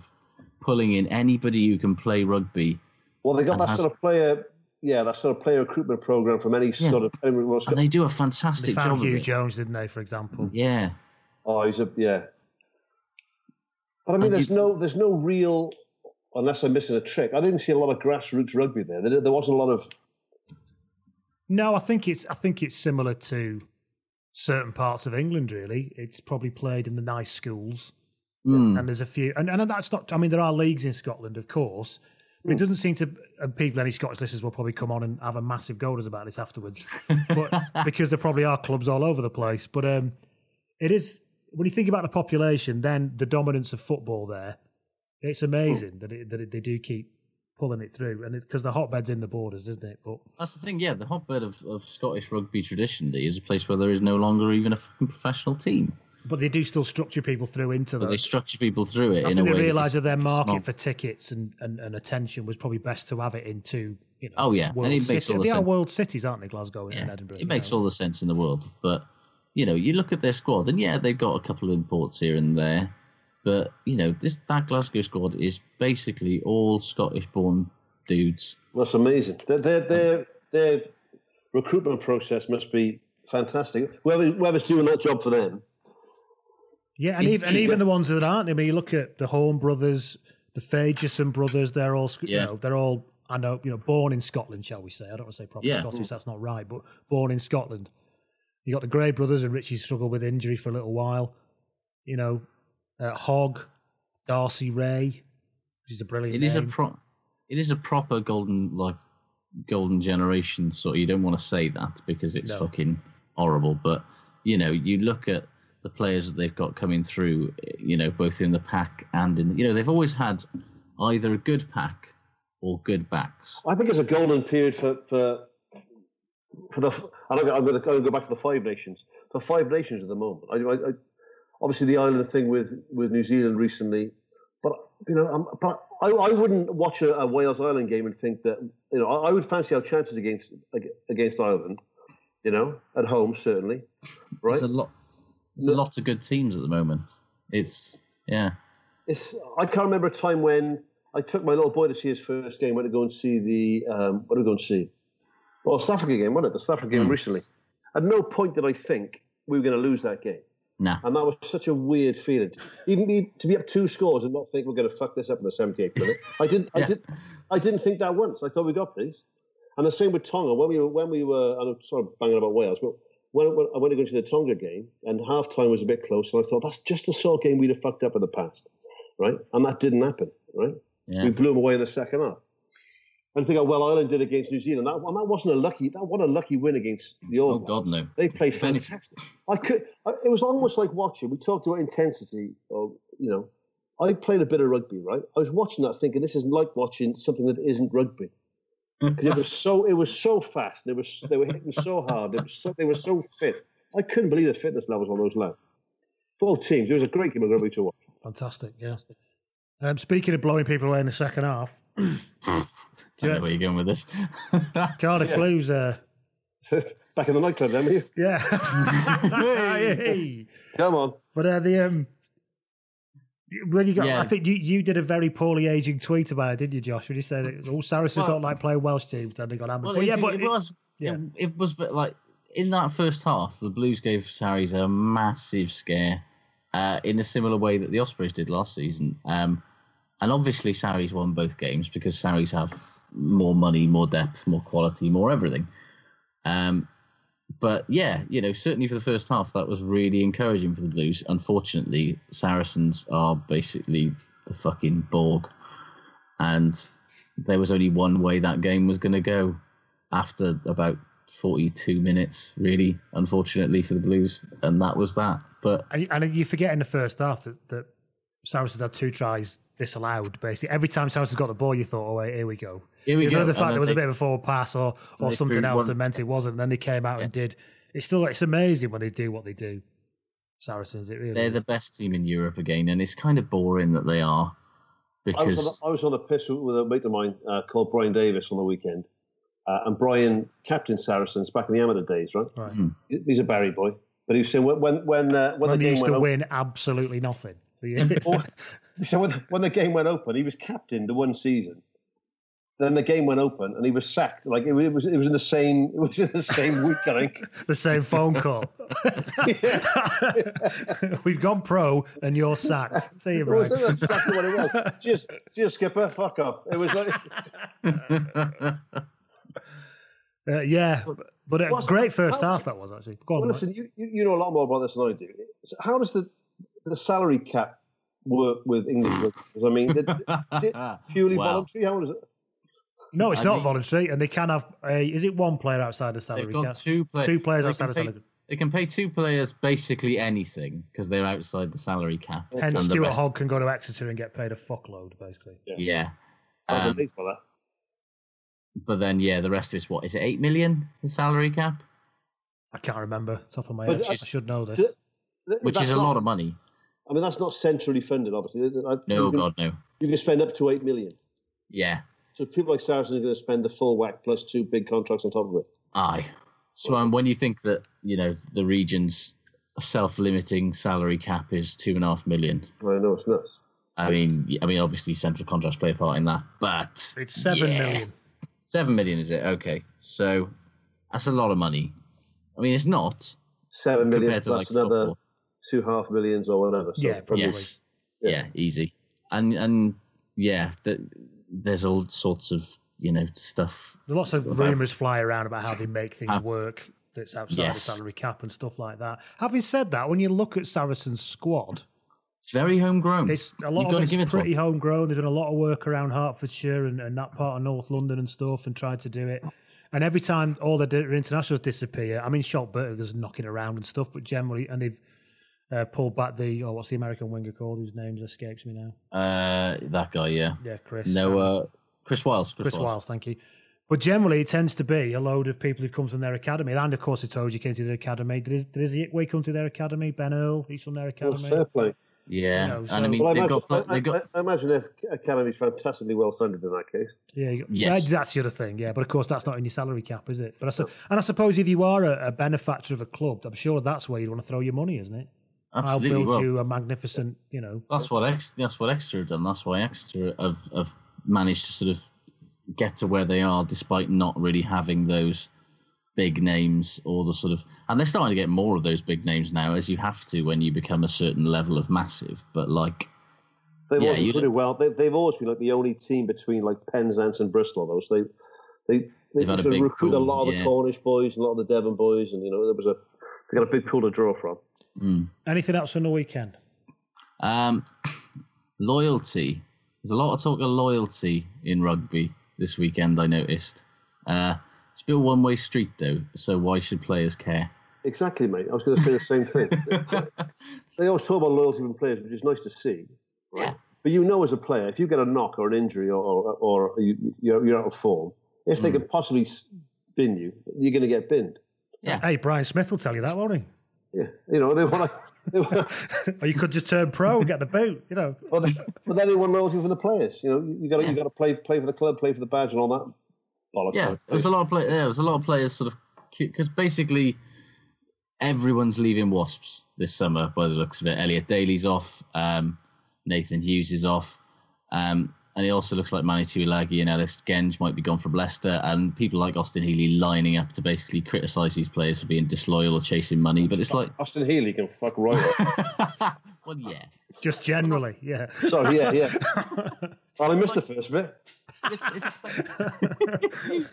pulling in anybody who can play rugby, well they got that has- sort of player yeah that sort of player recruitment program from any Yeah. sort of any, well, and they do a They fantastic found job of Huw it. Jones, didn't they, for example? Yeah, oh he's a yeah. But I mean, And there's you- no there's no real unless I'm missing a trick. I didn't see a lot of grassroots rugby there. There, there wasn't a lot of No, I think it's I think it's similar to certain parts of England. Really, it's probably played in the nice schools, Mm. and there's a few, and, and that's not. I mean, there are leagues in Scotland, of course, but it doesn't seem to. And people, any Scottish listeners will probably come on and have a massive go at us about this afterwards, but because there probably are clubs all over the place. But um, it is when you think about the population, then the dominance of football there. It's amazing that it, that it, they do keep pulling it through, and because the hotbed's in the borders, isn't it? But that's the thing. Yeah, the hotbed of, of Scottish rugby traditionally is a place where there is no longer even a professional team. But they do still structure people through into But that. they structure people through it I in think a they way. realised that their market not- for tickets and, and, and attention was probably best to have it into you know. Oh, yeah, and it makes all the They are world cities, aren't they? Glasgow and Edinburgh. it makes know. all the sense in the world. But you know, you look at their squad, and yeah, they've got a couple of imports here and there. But you know, this that Glasgow squad is basically all Scottish-born dudes. That's amazing. Their their their, their recruitment process must be fantastic. Whoever whoever's doing that job for them. Yeah, and even and even the ones that aren't. I mean, you look at the Horne brothers, the Fagerson brothers. They're all Yeah. you know they're all I know you know born in Scotland, shall we say? I don't want to say proper Yeah. Scottish. That's not right, but born in Scotland. You got the Gray brothers, and Richie struggled with injury for a little while. You know, uh, Hogg, Darcy Ray, which is a brilliant. It is a pro. It is a proper golden like golden generation. So you don't want to say that because it's No. fucking horrible. But you know, you look at the players that they've got coming through. You know, both in the pack and in you know they've always had either a good pack or good backs. I think it's a golden period for for for the. I'm going to, I'm going to go back to the Five Nations. For Five Nations at the moment, I, I, obviously the island thing with with New Zealand recently, but you know, I'm, but I, I wouldn't watch a, a Wales Ireland game and think that you know I, I would fancy our chances against against Ireland. You know, at home certainly, right? There's a lot. There's a lot of good teams at the moment. It's yeah. It's I can't remember a time when I took my little boy to see his first game. Went to go and see the um, what did we go and see? Well, South Africa game, wasn't it? The South Africa game recently. At no point did I think we were going to lose that game, Nah. and that was such a weird feeling. Even be, to be up two scores and not think we're going to fuck this up in the 78th minute. I didn't. I Yeah. did. I didn't think that once. I thought we got these. And the same with Tonga. When we were, when we were, I'm sort of banging about Wales, but when, when I went to go to the Tonga game, and half time was a bit close, and I thought that's just the sort of game we'd have fucked up in the past, right? And that didn't happen, right? Yeah. We blew them away in the second half. And think, oh, well, Ireland did against New Zealand. That, and that wasn't a lucky. That what a lucky win against the All Oh God, no. They played fantastic. I could. I, it was almost like watching. We talked about intensity. Of you know, I played a bit of rugby, right? I was watching that, thinking this isn't like watching something that isn't rugby because it was so. It was so fast. They were they were hitting so hard. It was so, they were so fit. I couldn't believe the fitness levels on those lads. Both teams. It was a great game of rugby to watch. Fantastic, yeah. Um, speaking of blowing people away in the second half, do I know where you're going with this. Cardiff Blues, uh, Back in the nightclub, then, were you? yeah. Hey. Come on. But uh, the um, when you got, Yeah. I think you, you did a very poorly aging tweet about it, didn't you, Josh? When you said that all Saracens Well- don't like playing Welsh teams, then they got hammered. Well, but it, yeah, but it, it- was. yeah. It, it was but like in that first half, the Blues gave Sarries a massive scare, uh, in a similar way that the Ospreys did last season. Um, and obviously, Sarries won both games because Sarries have more money, more depth, more quality, more everything. Um, but yeah, you know, certainly for the first half, that was really encouraging for the Blues. Unfortunately, Saracens are basically the fucking Borg, and there was only one way that game was going to go after about 42 minutes, really, unfortunately for the Blues, and that was that. But and, and you forget in the first half that, that Saracens had two tries disallowed. Basically, every time Saracens got the ball, you thought, "Oh, wait, here we go." Here we go. the fact then there was a bit of a forward pass or or something else one- that meant it wasn't. And then they came out and did. It's still it's amazing when they do what they do. Saracens. It really They're is. the best team in Europe again, and it's kind of boring that they are I was, on because I was on the piss with a mate of mine uh, called Brian Davis on the weekend. Uh, and Brian captain Saracens back in the amateur days, right? Right. Hmm. He's a Barry boy. But he was saying when when when, uh, when, when the they game used went to open, win absolutely nothing. The- Well, so when, when the game went open, he was captain the one season. Then the game went open, and he was sacked. Like it was, it was, it was in the same, it was in the same week, I think. the same phone call. We've gone pro, and you're sacked. See you, Brian. exactly what it was. Cheers, cheers, skipper. Fuck off. It was like, Uh, yeah, but a What's- great first half that was actually. Go on, well, listen, you, you you know a lot more about this than I do. How does the the salary cap work with English rugby? 'Cause, I mean, is it purely Well, voluntary? How is it? No, it's I not mean- voluntary, and they can have a. Is it one player outside the salary They've got cap? two, play- Two players they outside can the pay- salary. They can pay two players basically anything because they're outside the salary cap. Hence, And Stuart rest- Hogg can go to Exeter and get paid a fuckload, basically. Yeah. I was Um, amazed by that. but then, yeah, the rest of it's what? Is it 8 million, the salary cap? I can't remember top of my But head. I should know this. Th- th- Which is a not- lot of money. I mean, that's not centrally funded, obviously. I- No, you can, God, no. You can spend up to eight million. Yeah. So people like Saracens are going to spend the full whack plus two big contracts on top of it. Aye. So um, when you think that, you know, the region's self limiting salary cap is two and a half million, I know it's nuts. I mean, I mean, obviously central contracts play a part in that, but It's seven yeah. million. Seven million, is it? Okay. So that's a lot of money. I mean, it's not Seven million compared to plus like another football. Two half millions or whatever. So Yeah, probably. Yes. Yeah. Yeah. easy. And and yeah, th there's all sorts of you know stuff. There's lots of rumours fly around about how they make things Ah. work that's outside Yes. the salary cap and stuff like that. Having said that, when you look at Saracen's squad, It's very homegrown. it's a You've lot of it's give it pretty them. homegrown. They've done a lot of work around Hertfordshire and, and that part of North London and stuff and tried to do it. And every time all the internationals disappear, I mean, Schalk Burger's knocking around and stuff, but generally, and they've uh, pulled back the, oh, what's the American winger called whose name escapes me now? Uh, that guy, yeah. Yeah, Chris. No, um, uh, Chris Wyles. Chris, Chris Wyles. Wyles, thank you. But generally, it tends to be a load of people who've come from their academy. And of course, Itoje came to their academy. Did, his, did Izzy come to their academy? Ben Earl, he's from their Well, academy. fair play. Yeah, You know, and so- I mean Well, I they've imagine, got, pla- I, they've got I, I imagine their academy's fantastically well funded in that case. Yeah, you- Yes. that's the other thing. Yeah, but of course, that's not in your salary cap, is it? But I, su- and I suppose if you are a, a benefactor of a club, I'm sure that's where you want to throw your money, isn't it? Absolutely I'll build well. you a magnificent, you know. That's what Ex- that's what Exeter have done. That's why Exeter have, have managed to sort of get to where they are, despite not really having those big names or the sort of. And they're starting to get more of those big names now, as you have to when you become a certain level of massive. But like, They've Yeah, always you done well. They, they've always been like the only team between like Penzance and Bristol. Those they they they They've had a sort of big recruit a lot of yeah. the Cornish boys and a lot of the Devon boys, and you know there was a they got a big pool to draw from. Mm. Anything else on the weekend? um, loyalty. There's a lot of talk of loyalty in rugby this weekend. I noticed. Uh, it's a bit one-way street though. So why should players care? Exactly, mate. I was going to say the same thing. they always talk about loyalty from players, which is nice to see. Right? Yeah. But you know, as a player, if you get a knock or an injury or or, or you, you're, you're out of form, if they could possibly bin you, you're going to get binned. Yeah. Hey, Brian Smith will tell you that, won't he? Yeah, you know they want to. Or you could just turn pro and get the boot, you know. Well, they, but then they want loyalty from the players. You know, you, you got to Yeah. you got to play play for the club, play for the badge, and all that. Bollocks. Yeah, Like, there was a lot of play. Yeah, there was a lot of players sort of because basically everyone's leaving Wasps this summer by the looks of it. Elliot Daly's off, um, Nathan Hughes is off, um, and it also looks like Manu Tuilagi and Ellis Genge might be gone from Leicester, and people like Austin Healey lining up to basically criticise these players for being disloyal or chasing money. But it's like, Austin Healey can fuck right off. well, yeah. Just generally, yeah. Sorry, yeah, yeah. Well, I missed the first bit. if, if,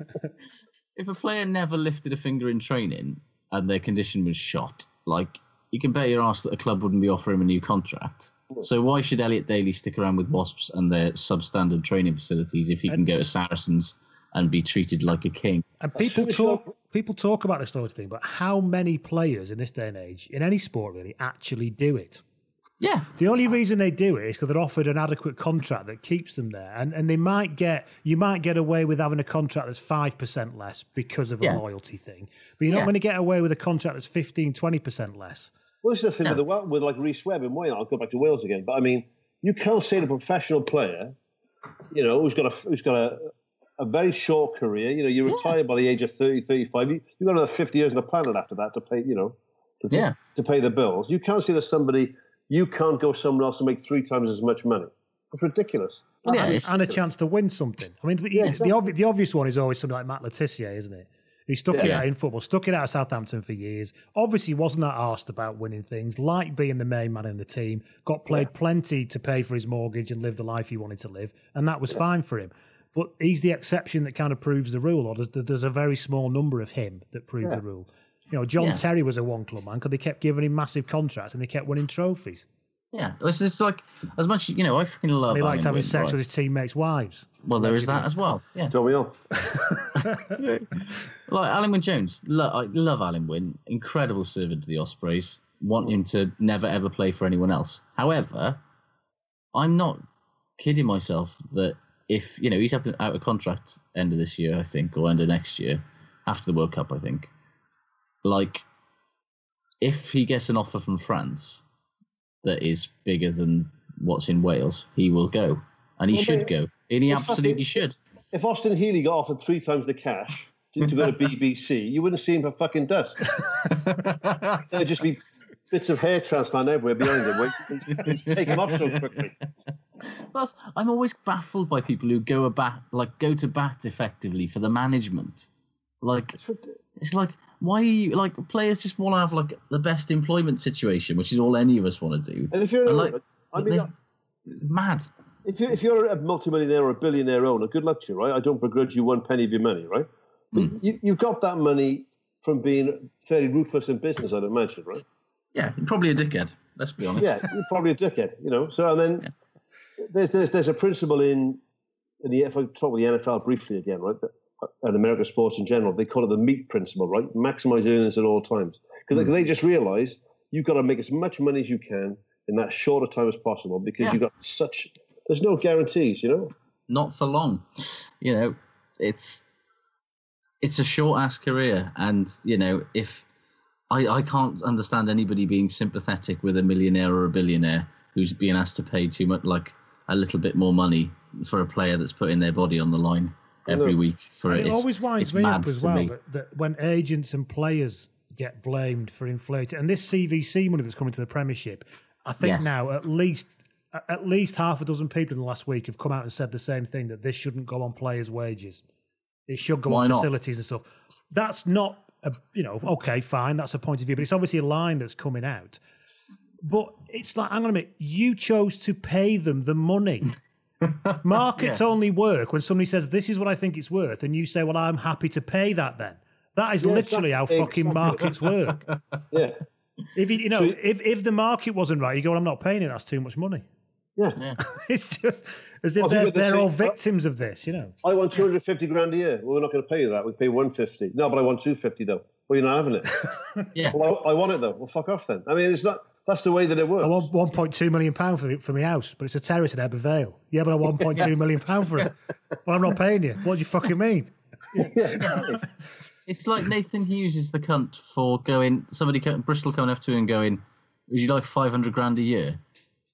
if a player never lifted a finger in training and their condition was shot, like you can bet your ass that a club wouldn't be offering him a new contract. So why should Elliot Daly stick around with Wasps and their substandard training facilities if he can go to Saracens and be treated like a king? And people talk up- people talk about this loyalty thing, but how many players in this day and age, in any sport really, actually do it? Yeah, The only reason they do it is because they're offered an adequate contract that keeps them there, and and they might get you might get away with having a contract that's five percent less because of a loyalty thing, but you're not Yeah. going to get away with a contract that's 15 20 percent less Well, this is the thing No. with, the, with like Rhys Webb in Wales. I'll go back to Wales again, but I mean, you can't say to a professional player, you know, who's got a who's got a a very short career. You know, you retire by the age of 30, 35. You, you've got another 50 years on the planet after that to pay, you know, to, Yeah. to pay the bills. You can't say to somebody, you can't go somewhere else and make three times as much money. It's ridiculous. Yeah, and, it's- and a chance to win something. I mean, the, Yeah, the, exactly. obvi- the obvious one is always something like Matt Le Tissier, isn't it? Who stuck it out in football, stuck it out of Southampton for years. Obviously, wasn't that asked about winning things, liked being the main man in the team, got played plenty to pay for his mortgage and live the life he wanted to live, and that was fine for him. But he's the exception that kind of proves the rule, or there's, there's a very small number of him that prove the rule. You know, John Yeah. Terry was a one club man because they kept giving him massive contracts and they kept winning trophies. Yeah, it's just like as much you know. I fucking love. He liked having sex with his teammates' wives. Well, there is that as well. Yeah, Don't we all? like Alun Wyn Jones. Lo- I love Alun Wyn. Incredible servant to the Ospreys. Want him to never ever play for anyone else. However, I'm not kidding myself that if you know he's up out of contract end of this year, I think, or end of next year, after the World Cup, I think. Like, if he gets an offer from France that is bigger than what's in Wales, he will go, and he Well, should go, and he absolutely fucking- should. If Austin Healey got offered three times the cash to, go to BBC, you wouldn't see him for fucking dust. There'd just be bits of hair transplant everywhere behind him. Take him off so quickly. That's, I'm always baffled by people who go about like go to bat effectively for the management. Like it's like why are you like players just want to have like the best employment situation, which is all any of us want to do. And if you're, And, like, I mean, they- mad. if you if you're a multimillionaire or a billionaire owner, good luck to you, right? I don't begrudge you one penny of your money, right? But hmm. you you got that money from being fairly ruthless in business, I'd imagine, right? Yeah, probably a dickhead. Let's be honest. Yeah, you're probably a dickhead, you know. So and then there's there's there's a principle in in the if I talk with the NFL briefly again, right? that- Uh, and American sports in general, they call it the meat principle, right? Maximize earnings at all times because hmm. they just realize you've got to make as much money as you can in that short a time as possible because Yeah. you've got such there's no guarantees, you know. Not for long. You know, it's it's a short ass career, and you know if I I can't understand anybody being sympathetic with a millionaire or a billionaire who's being asked to pay too much, like a little bit more money for a player that's putting their body on the line every No. week for it. it always winds me up as well me. that, that when agents and players get blamed for inflating, and this CVC money that's coming to the Premiership, I think Yes. now at least at least half a dozen people in the last week have come out and said the same thing that this shouldn't go on players' wages. It should go Why on not? facilities and stuff. That's not a you know okay fine that's a point of view, but it's obviously a line that's coming out. But it's like, hang on a minute, you chose to pay them the money. Markets only work when somebody says, This is what I think it's worth, and you say, Well, I'm happy to pay that then. That is Yeah, literally how fucking exactly. markets work. Yeah, If you, you know, So- if, if the market wasn't right, you go, well, I'm not paying it, that's too much money. yeah. It's just as if Well, they're, people they're say- all uh, victims of this, you know. I want 250 grand a year. Well, we're not going to pay you that. We pay 150. No, but I want 250 though. Well, you're not having it. Yeah. Well, I, I want it though. Well, fuck off then. I mean, it's not. That's the way that it works. I want 1.2 million pound for for my house, but it's a terrace in Ebbw Vale. Yeah, but I want 1.2 million pound for it. Well, I'm not paying you. What do you fucking mean? It's like Nathan Hughes is the cunt for going. Somebody, co- Bristol coming up to him and going, "Would you like five hundred grand a year?"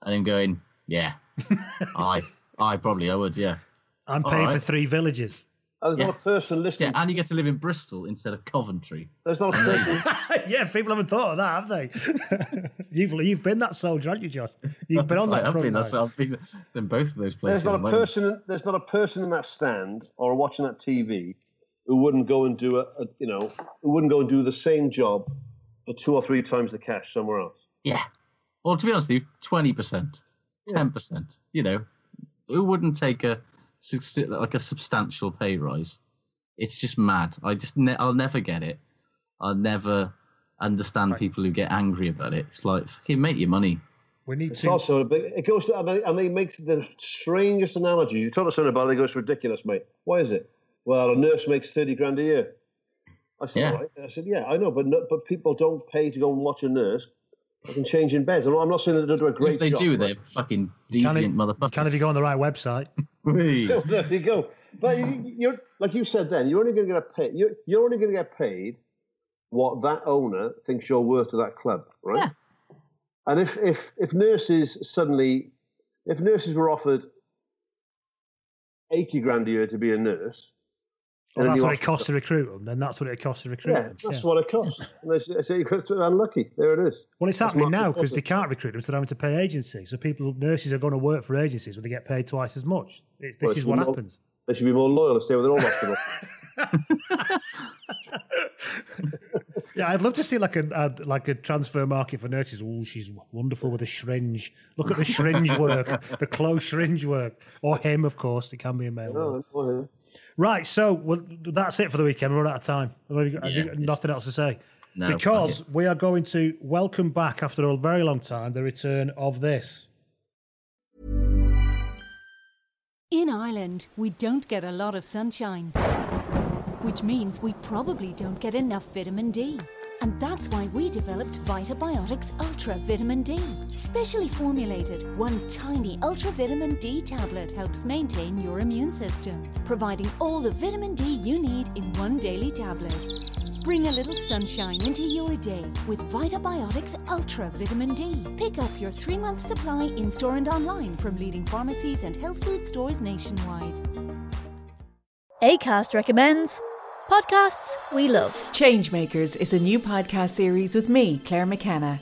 And him going, "Yeah, I, I probably I would, yeah, I'm All paying for three villages. There's Yeah. not a person listening. yeah," and you get to live in Bristol instead of Coventry. There's not a person. yeah, people haven't thought of that, have they? you've you've been that soldier, haven't you, Josh? You've been on I that have front been, line. that's, I've been in both of those places. There's not a person. There's not a person in that stand or watching that TV who wouldn't go and do a, a you know who wouldn't go and do the same job for two or three times the cash somewhere else. Yeah. Well, to be honest with you, twenty percent, ten percent. You know, who wouldn't take a subst- like a substantial pay rise? It's just mad. I just ne- I'll never get it. I'll never understand people who get angry about it. It's like fucking make your money. we need It's to. also a big. It goes to and they, and they make the strangest analogies. You talk to someone about it, they go, "It's ridiculous, mate. Why is it?" Well, a nurse makes thirty grand a year. I said, Yeah. "All right." I said, "Yeah, I know, but no, but people don't pay to go and watch a nurse. They can change in beds. I'm not, I'm not saying that they don't a great if they job, do, they're fucking Can deviant if, motherfuckers. can if you go on the right website. Whee. there you go. But you, you're like you said then, you're only going to get paid. You're, you're only going to get paid what that owner thinks you're worth to that club, right? Yeah. And if if if nurses suddenly, if nurses were offered eighty grand a year to be a nurse, Well, that's what it costs to recruit them. Then that's what it costs to recruit Yeah, them. that's yeah. what it costs. And they say- they say you're unlucky. There it is. Well, it's happening now because they can't recruit them, so they're having to pay agencies. So people, nurses are going to work for agencies where they get paid twice as much. It, this Well, is what more- happens. They should be more loyal and stay with their own hospital. Yeah, I'd love to see like a, a like a transfer market for nurses. Oh, she's wonderful with a syringe. Look at the syringe work, the close syringe work, or him, of course. It can be a male. Oh, Right, so well, that's it for the weekend. We're out of time. Have you got, have you Yeah, got nothing else to say? No, because we are going to welcome back after a very long time the return of this. In Ireland, we don't get a lot of sunshine, which means we probably don't get enough vitamin D. And that's why we developed Vitabiotics Ultra Vitamin D. Specially formulated, one tiny Ultra Vitamin D tablet helps maintain your immune system, providing all the vitamin D you need in one daily tablet. Bring a little sunshine into your day with Vitabiotics Ultra Vitamin D. Pick up your three month supply in store and online from leading pharmacies and health food stores nationwide. ACAST recommends podcasts we love. Changemakers is a new podcast series with me, Claire McKenna,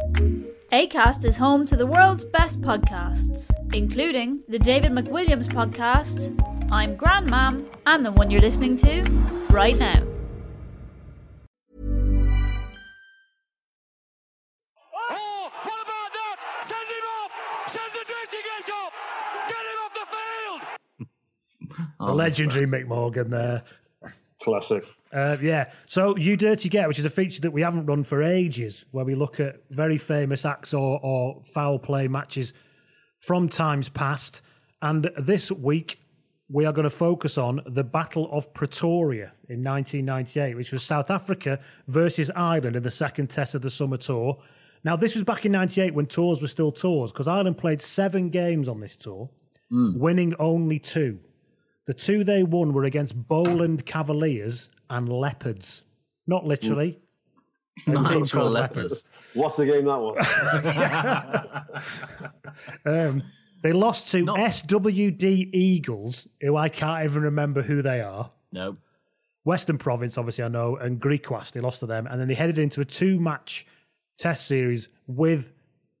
ACAST is home to the world's best podcasts, including the David McWilliams podcast, I'm Grandmam, and the one you're listening to right now. The Oh, legendary Mick Morgan there. Classic. Uh, yeah. So, You Dirty Get, which is a feature that we haven't run for ages, where we look at very famous acts or, or foul play matches from times past. And this week, we are going to focus on the Battle of Pretoria in 1998, which was South Africa versus Ireland in the second test of the summer tour. Now, this was back in 98 when tours were still tours, because Ireland played seven games on this tour, winning only two. The two they won were against Boland Cavaliers and Leopards. Not literally. A Not team literal called leopards. What's the game that was? Um, they lost to SWD Eagles, who I can't even remember who they are. No. Western Province, obviously, I know, and Griquas. They lost to them. And then they headed into a two match test series with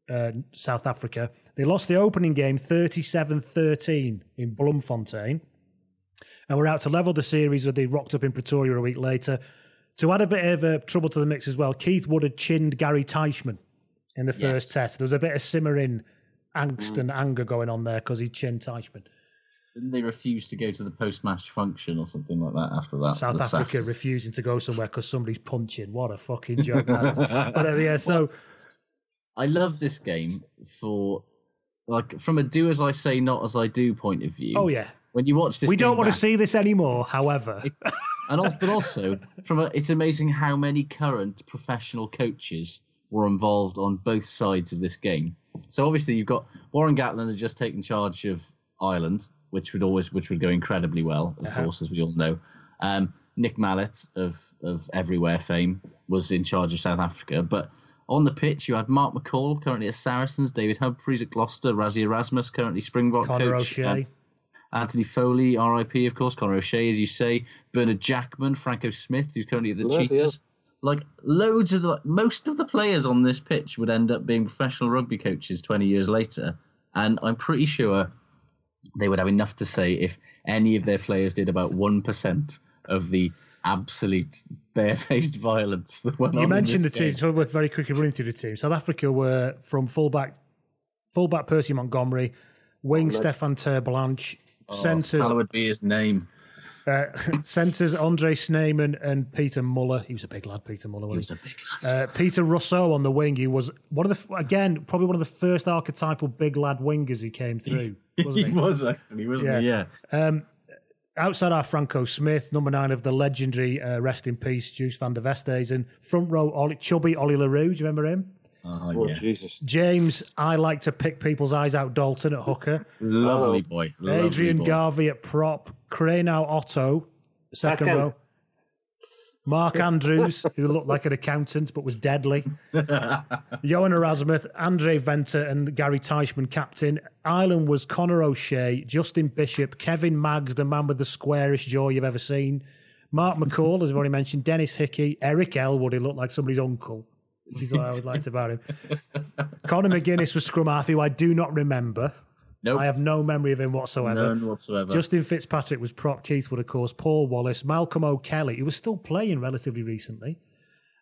uh, South Africa. They lost the opening game 37 13 in Bloemfontein. And we're out to level the series where they rocked up in Pretoria a week later. To add a bit of uh, trouble to the mix as well, Keith Wood had chinned Gary Teichmann in the first test. There was a bit of simmering angst and anger going on there because he chinned Teichmann. Didn't they refuse to go to the post match function or something like that after that? South Africa Saffers? refusing to go somewhere because somebody's punching. What a fucking joke. that is. but uh, yeah, so I love this game for like from a do as I say, not as I do point of view. Oh, yeah. When you watch this, we don't want to see this anymore, however. and also, but also from a, it's amazing how many current professional coaches were involved on both sides of this game. So obviously you've got Warren Gatland had just taken charge of Ireland, which would always which would go incredibly well, of Uh-huh. course, as we all know. Um, Nick Mallett of of Everywhere fame was in charge of South Africa, but on the pitch you had Mark McCall currently at Saracens, David Humphreys at Gloucester, Rassie Erasmus currently Springbok Conor coach, O'Shea. um, Anthony Foley, RIP, of course, Conor O'Shea, as you say, Bernard Jackman, Franco Smith, who's currently at the Bloody Cheetahs. Like loads of the most of the players on this pitch would end up being professional rugby coaches 20 years later, and I'm pretty sure they would have enough to say if any of their players did about one percent of the absolute barefaced violence that went on. You in mentioned the this team, game. so worth very quickly running through the team. South Africa were from fullback, fullback Percy Montgomery, wing Oh, look. Stefan Terblanche, centres That would be his name. Uh, centres Andre Snyman and Peter Muller. He was a big lad, Peter Muller. He was a big lad. Uh, Peter Rossouw on the wing. He was one of the again probably one of the first archetypal big lad wingers who came through. Wasn't he, he was actually, wasn't he? Yeah. Um, outside our Franco Smith, number nine of the legendary uh, rest in peace, Joost van der Westhuizen, and front row Ollie, chubby Ollie Le Roux. Do you remember him? Oh, Oh, yeah. Jesus. James, I like to pick people's eyes out. Dalton at hooker. Lovely boy. Lovely Adrian boy. Garvey at prop. Krynauw Otto, second Second. row. Mark Andrews, who looked like an accountant but was deadly. Johan Erasmus, Andre Venter, and Gary Teichmann captain. Ireland was Conor O'Shea, Justin Bishop, Kevin Maggs, the man with the squarish jaw you've ever seen. Mark McCall, as I've already mentioned, Denis Hickie, Eric Elwood, he looked like somebody's uncle, which is what I always liked about him. Conor McGuinness was scrum half, who I do not remember. Nope. I have no memory of him whatsoever. None whatsoever. Justin Fitzpatrick was prop. Keith Wood, of course. Paul Wallace, Malcolm O'Kelly, who was still playing relatively recently.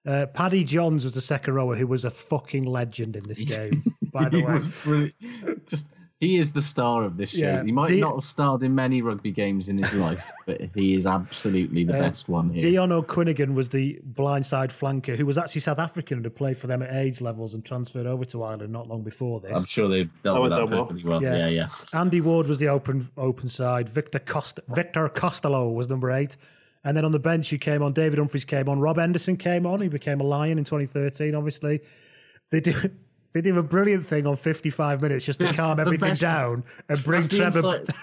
Uh, Paddy Johns was the second rower, who was a fucking legend in this game. by the He way, was brilliant. Just he is the star of this show. Yeah. He might Di- not have starred in many rugby games in his life, but he is absolutely the Uh, best one here. Dion O'Cuinneagain was the blindside flanker, who was actually South African and had played for them at age levels and transferred over to Ireland not long before this. I'm sure they've dealt That with that down well. perfectly well. Yeah, yeah. Andy Ward was the open open side. Victor Cost Victor Costello was number eight. And then on the bench, who came on? David Humphreys came on. Rob Henderson came on. He became a Lion in 2013, obviously. They do, they do a brilliant thing on 55 minutes just to calm everything best- down and bring Trevor. insight-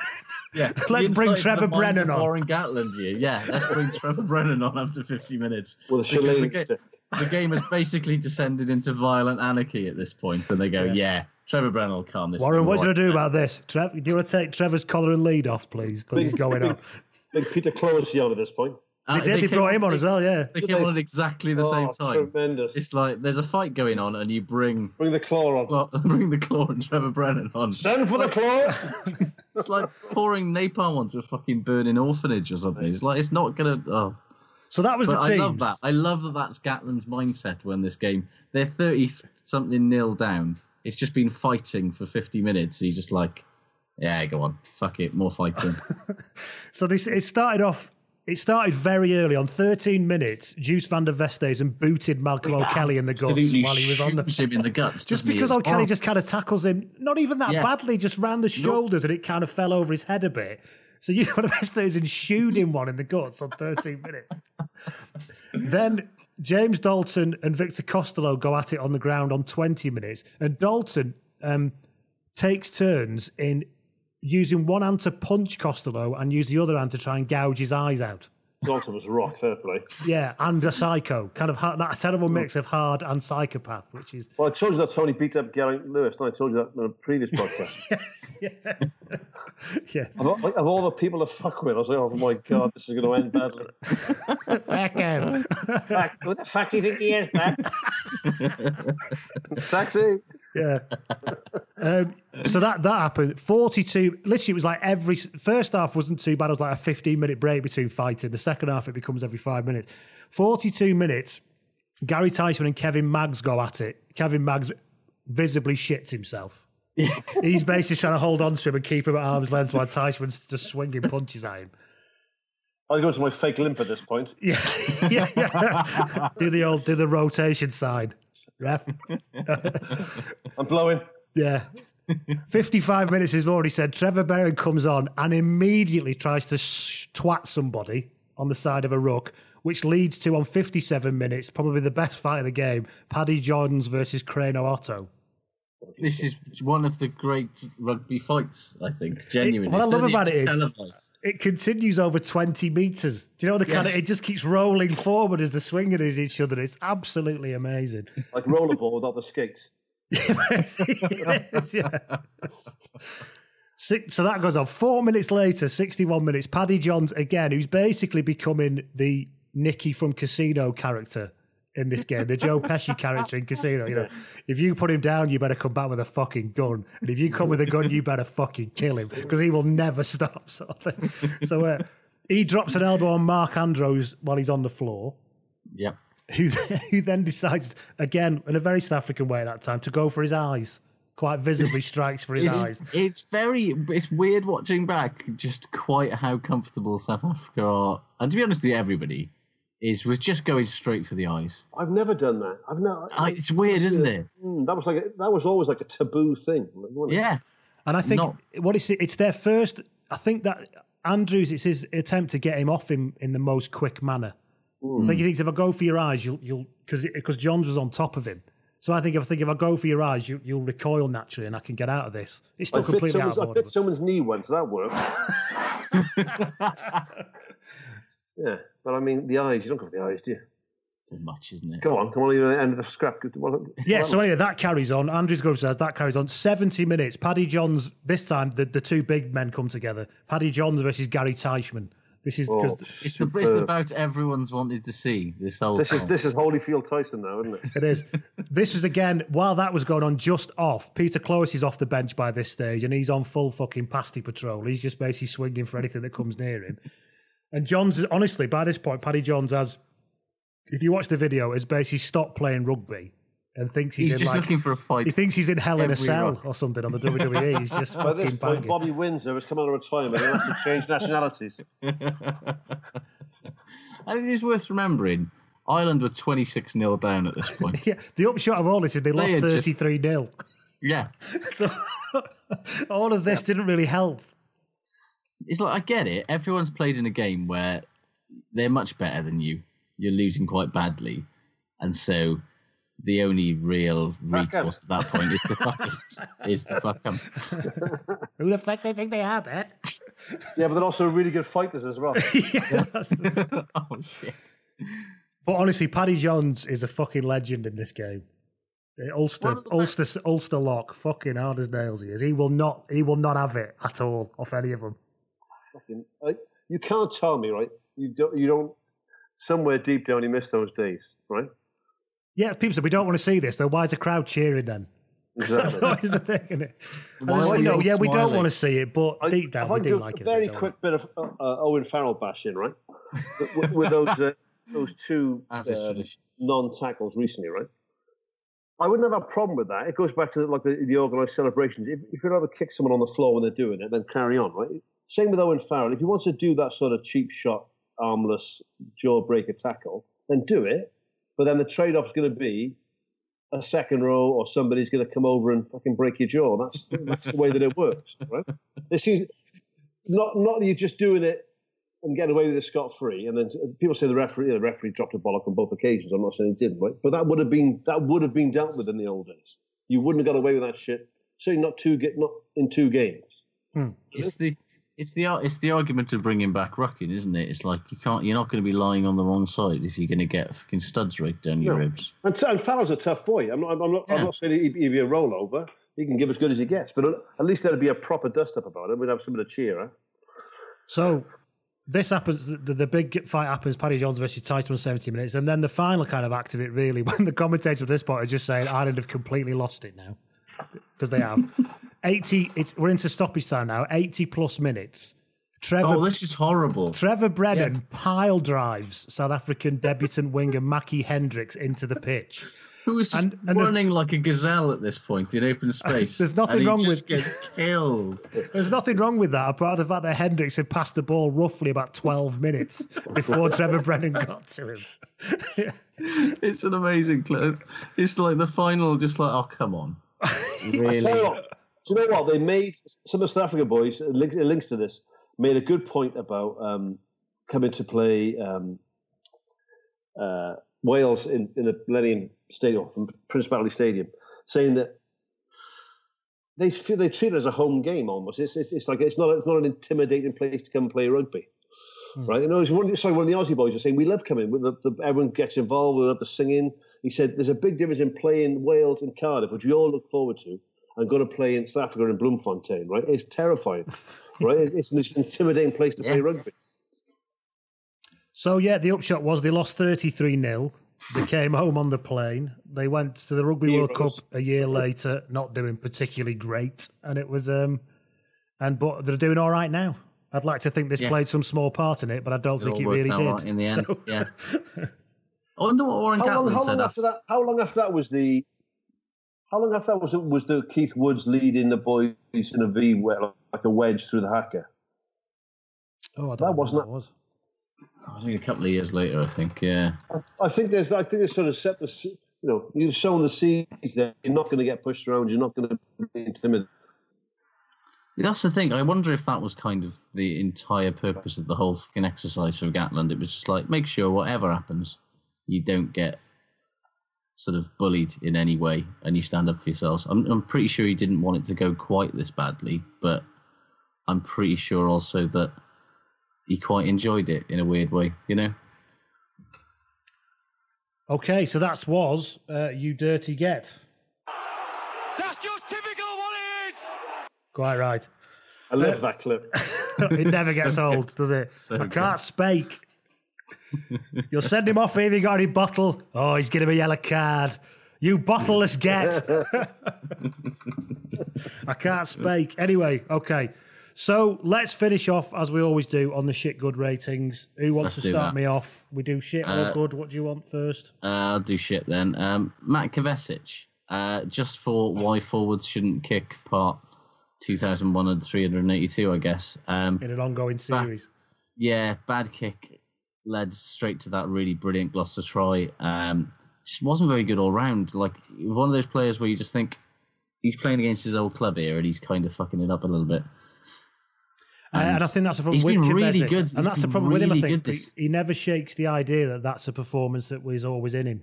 Yeah, Let's bring Trevor of the mind Brennan on. Warren Gatland here. Yeah, let's bring Trevor Brennan on after 50 minutes. With a the, ga- the game has basically descended into violent anarchy at this point, and they go, "Yeah, Trevor Brennan will calm this." Warren, what do you right want to do about this? Trev, do you want to take Trevor's collar and lead off, please? Because he's going on. Big Peter Close on at this point. They did. They came brought him on they- as well, yeah. They came on at exactly the same Oh, time. Tremendous. It's like there's a fight going on, and you bring Bring the claw on. well, bring the claw and Trevor Brennan on. Send for the claw. It's like pouring napalm onto a fucking burning orphanage or something. It's like it's not gonna. Oh. So that was But the I love that. I love that. That's Gatland's mindset when this game. They're thirty something nil down. It's just been fighting for fifty minutes. He's just like, yeah, go on, fuck it, more fighting. So this it started off. It started very early on 13 minutes. Joost van der Westhuizen and booted Malcolm O'Kelly in the guts while he was on the. him in the guts. Just because O'Kelly horrible. just kind of tackles him, not even that Yeah. badly, just round the shoulders, and it kind of fell over his head a bit. So you van der Westhuizen and shoot him one in the guts on 13 minutes. then James Dalton and Victor Costello go at it on the ground on 20 minutes, and Dalton um, takes turns in using one hand to punch Costello and use the other hand to try and gouge his eyes out. Dalton was rock, fair play. Yeah, and a psycho, kind of hard, that terrible mix hmm. of hard and psychopath, which is Well, I told you that Tony beat up Gary Lewis, and I told you that in a previous podcast. yes, yeah. of, all, of all the people to fuck with, I was like, oh my god, this is going to end badly. Fuck him. Fact, who the fuck do you think he is, man? Taxi. Yeah. um, so that that happened. Forty two. Literally, it was like every first half wasn't too bad. It was like a fifteen minute break between fighting. The second half it becomes every five minutes. Forty two minutes. Gary Teichmann and Kevin Maggs go at it. Kevin Maggs visibly shits himself. He's basically trying to hold on to him and keep him at arm's length while Teichmann's just swinging punches at him. I'll go to my fake limp at this point. Yeah, yeah, yeah. do the old, do the rotation side, ref. I'm blowing. Yeah. 55 minutes, he's already said. Trevor Brennan comes on and immediately tries to sh- twat somebody on the side of a ruck, which leads to, on 57 minutes, probably the best fight of the game Paddy Johns versus Krynauw Otto. This is one of the great rugby fights, I think. Genuinely. what I love about it is- televised. It continues over 20 metres. Do you know the kind of, it just keeps rolling forward as they're swinging at each other. It's absolutely amazing. Like rollerball without the skates. Yes, yeah. Six, so that goes on. Four minutes later, 61 minutes, Paddy Johns again, who's basically becoming the Nicky from Casino character in this game, the Joe Pesci character in Casino. You know, if you put him down, you better come back with a fucking gun. And if you come with a gun, you better fucking kill him because he will never stop, sort of thing. So uh, he drops an elbow on Mark Andrews while he's on the floor Yeah. who who then decides again in a very South African way at that time to go for his eyes quite visibly strikes for his it's, eyes. It's very, it's weird watching back just quite how comfortable South Africa are, and to be honest with you, everybody is with just going straight for the eyes. I've never done that. I've never. Oh, it's weird, isn't it? Mm, that was like a, that was always like a taboo thing. Yeah. And I think Not- what is it? It's their first. I think that Andrews. It's his attempt to get him off him in the most quick manner. I think he thinks if I go for your eyes, you'll you'll because because Johns was on top of him. So I think if I think if I go for your eyes, you, you'll recoil naturally, and I can get out of this. It's still I completely out someone's, of I order. bit someone's knee once. That worked. yeah, but I mean, the eyes. You don't go for the eyes, do you? Too much, isn't it? Come on, come on, you're at the end of the scrap. Well, Yeah, so anyway, that carries on. Andrews Grove says that carries on. 70 minutes. Paddy Johns, this time the, the two big men come together. Paddy Johns versus Gary Teichmann. This is because Oh, It's the it's about everyone's wanted to see this whole. This is this is Holyfield Tyson now, isn't it? it is. this was again, while that was going on just off, Peter Clohessy is off the bench by this stage and he's on full fucking pasty patrol. He's just basically swinging for anything that comes near him. And Johns, honestly, by this point, Paddy Johns has, if you watch the video, has basically stopped playing rugby and thinks he's, He's in just like. looking for a fight. He thinks he's in Hell in a Cell rock. or something on the WWE. He's just By this fucking point, banging. Bobby Windsor has come out of retirement and has to change nationalities. I think it's worth remembering. Ireland were 26 0 down at this point. Yeah, the upshot of all this is they lost They had 33 0. yeah. So all of this didn't really help. It's like, I get it. Everyone's played in a game where they're much better than you. You're losing quite badly. And so the only real Fuck 'em. recourse at that point is to fuck it. Is to fuck 'em. Who the fuck they think they are, man? Yeah, but they're also really good fighters as well. oh, shit. But honestly, Paddy Johns is a fucking legend in this game. Ulster, Ulster, Ulster lock, fucking hard as nails he is. He will not, he will not have it at all off any of them. Fucking- like, you can't tell me, right? You don't. You don't. Somewhere deep down, you miss those days, right? Yeah, people said, we don't want to see this. Though, why is the crowd cheering then? That's Exactly. always the thing, isn't it? Why like, no, all yeah, we don't want to see it, but I- deep down, if we I do do like it. a very don't quick bit of uh, uh, Owen Farrell bashing, right? with, with those uh, those two As is tradition. non tackles recently, right? I wouldn't have a problem with that. It goes back to like the, the organised celebrations. If, if you're able to kick someone on the floor when they're doing it, then carry on, right? Same with Owen Farrell. If he wants to do that sort of cheap shot, armless jaw breaker tackle, then do it. But then the trade off is going to be a second row or somebody's going to come over and fucking break your jaw. That's that's the way that it works, right? It seems not not that you're just doing it and getting away with it scot free. And then people say the referee the referee dropped a bollock on both occasions. I'm not saying he didn't, right? But that would have been that would have been dealt with in the old days. You wouldn't have got away with that shit. Certainly not two get not in two games. Hmm. It's the. It's the it's the argument of bringing back rucking, isn't it? It's like you can't you're not going to be lying on the wrong side if you're going to get fucking studs right down your No. ribs. And, and Farrell's a tough boy. I'm not. I'm not. I'm not saying he'd, he'd be a rollover. He can give as good as he gets, but at least there'd be a proper dust up about him. We'd have somebody to cheer. Huh? So this happens. The, the big fight happens. Paddy Johns versus Tyson, seventy minutes, and then the final kind of act of it really, when the commentators at this point are just saying Ireland have completely lost it now because they have eighty. It's we're into stoppage time now. Eighty plus minutes. Trevor. Oh, this is horrible. Trevor Brennan pile drives South African debutant winger Mackie Hendricks into the pitch. Who is And- and there's- running like a gazelle at this point in open space? There's nothing and he wrong just with- gets killed. There's nothing wrong with that, apart from the fact that Hendricks had passed the ball roughly about 12 minutes before Trevor Brennan got to him. It's an amazing clip. It's like the final, just like, oh come on, I tell you really? You know what they made? Some of the South Africa boys it links, it links to this. Made a good point about um, coming to play um, uh, Wales in, in the Millennium Stadium, Principality Stadium, saying that they feel they treat it as a home game almost. It's, it's, it's like it's not it's not an intimidating place to come and play rugby. Right, you know, it's one of the, sorry, one of the Aussie boys was saying we love coming. The, the, everyone gets involved. We love the singing. He said there's a big difference in playing Wales and Cardiff, which we all look forward to, and going to play in South Africa in Bloemfontein. Right, it's terrifying. right, it's an intimidating place to play rugby. So, yeah, the upshot was they lost 33 0. They came home on the plane. They went to the Rugby World Cup a year later, not doing particularly great. And it was, um, and but they're doing all right now. I'd like to think this Yeah. played some small part in it, but I don't It think it really out did. right in the end. So- Yeah. I wonder what Warren How long, Gatland how said. long after that? How long after that was the? How long after that was it? Was the Keith Woods leading the boys in a V where like a wedge through the haka? Oh, I don't That know wasn't- what that was. I think a couple of years later, I think, yeah. I, I think there's. I think there's sort of set the. se- You know, you've shown the seeds there. You're not going to get pushed around. You're not going to be intimidated. That's the thing. I wonder if that was kind of the entire purpose of the whole fucking exercise for Gatland. It was just like, make sure whatever happens, you don't get sort of bullied in any way and you stand up for yourselves. I'm, I'm pretty sure he didn't want it to go quite this badly, but I'm pretty sure also that he quite enjoyed it in a weird way, you know? Okay, so that was uh, You Dirty Get. That's just typical what it is. Quite right. I love that clip. it never gets old, does it? so I can't speak. You'll send him off if he got any bottle. Oh, he's getting a yellow card. You bottleless get. I can't speak. Anyway, okay. So let's finish off as we always do on the shit good ratings. Who wants Let's to start that. me off? We do shit or Uh, good. What do you want first? Uh, I'll do shit then. Um, Matt Kvesic, uh, just for why forwards shouldn't kick part 2001 and 382, I guess. Um, In an ongoing series. yeah, bad kick led straight to that really brilliant Gloucester try. Um, just wasn't very good all round. Like one of those players where you just think he's playing against his old club here and he's kind of fucking it up a little bit. Uh, and I think that's the problem he's with been really good. And that's the problem with him. I think he, he never shakes the idea that that's a performance that was always in him.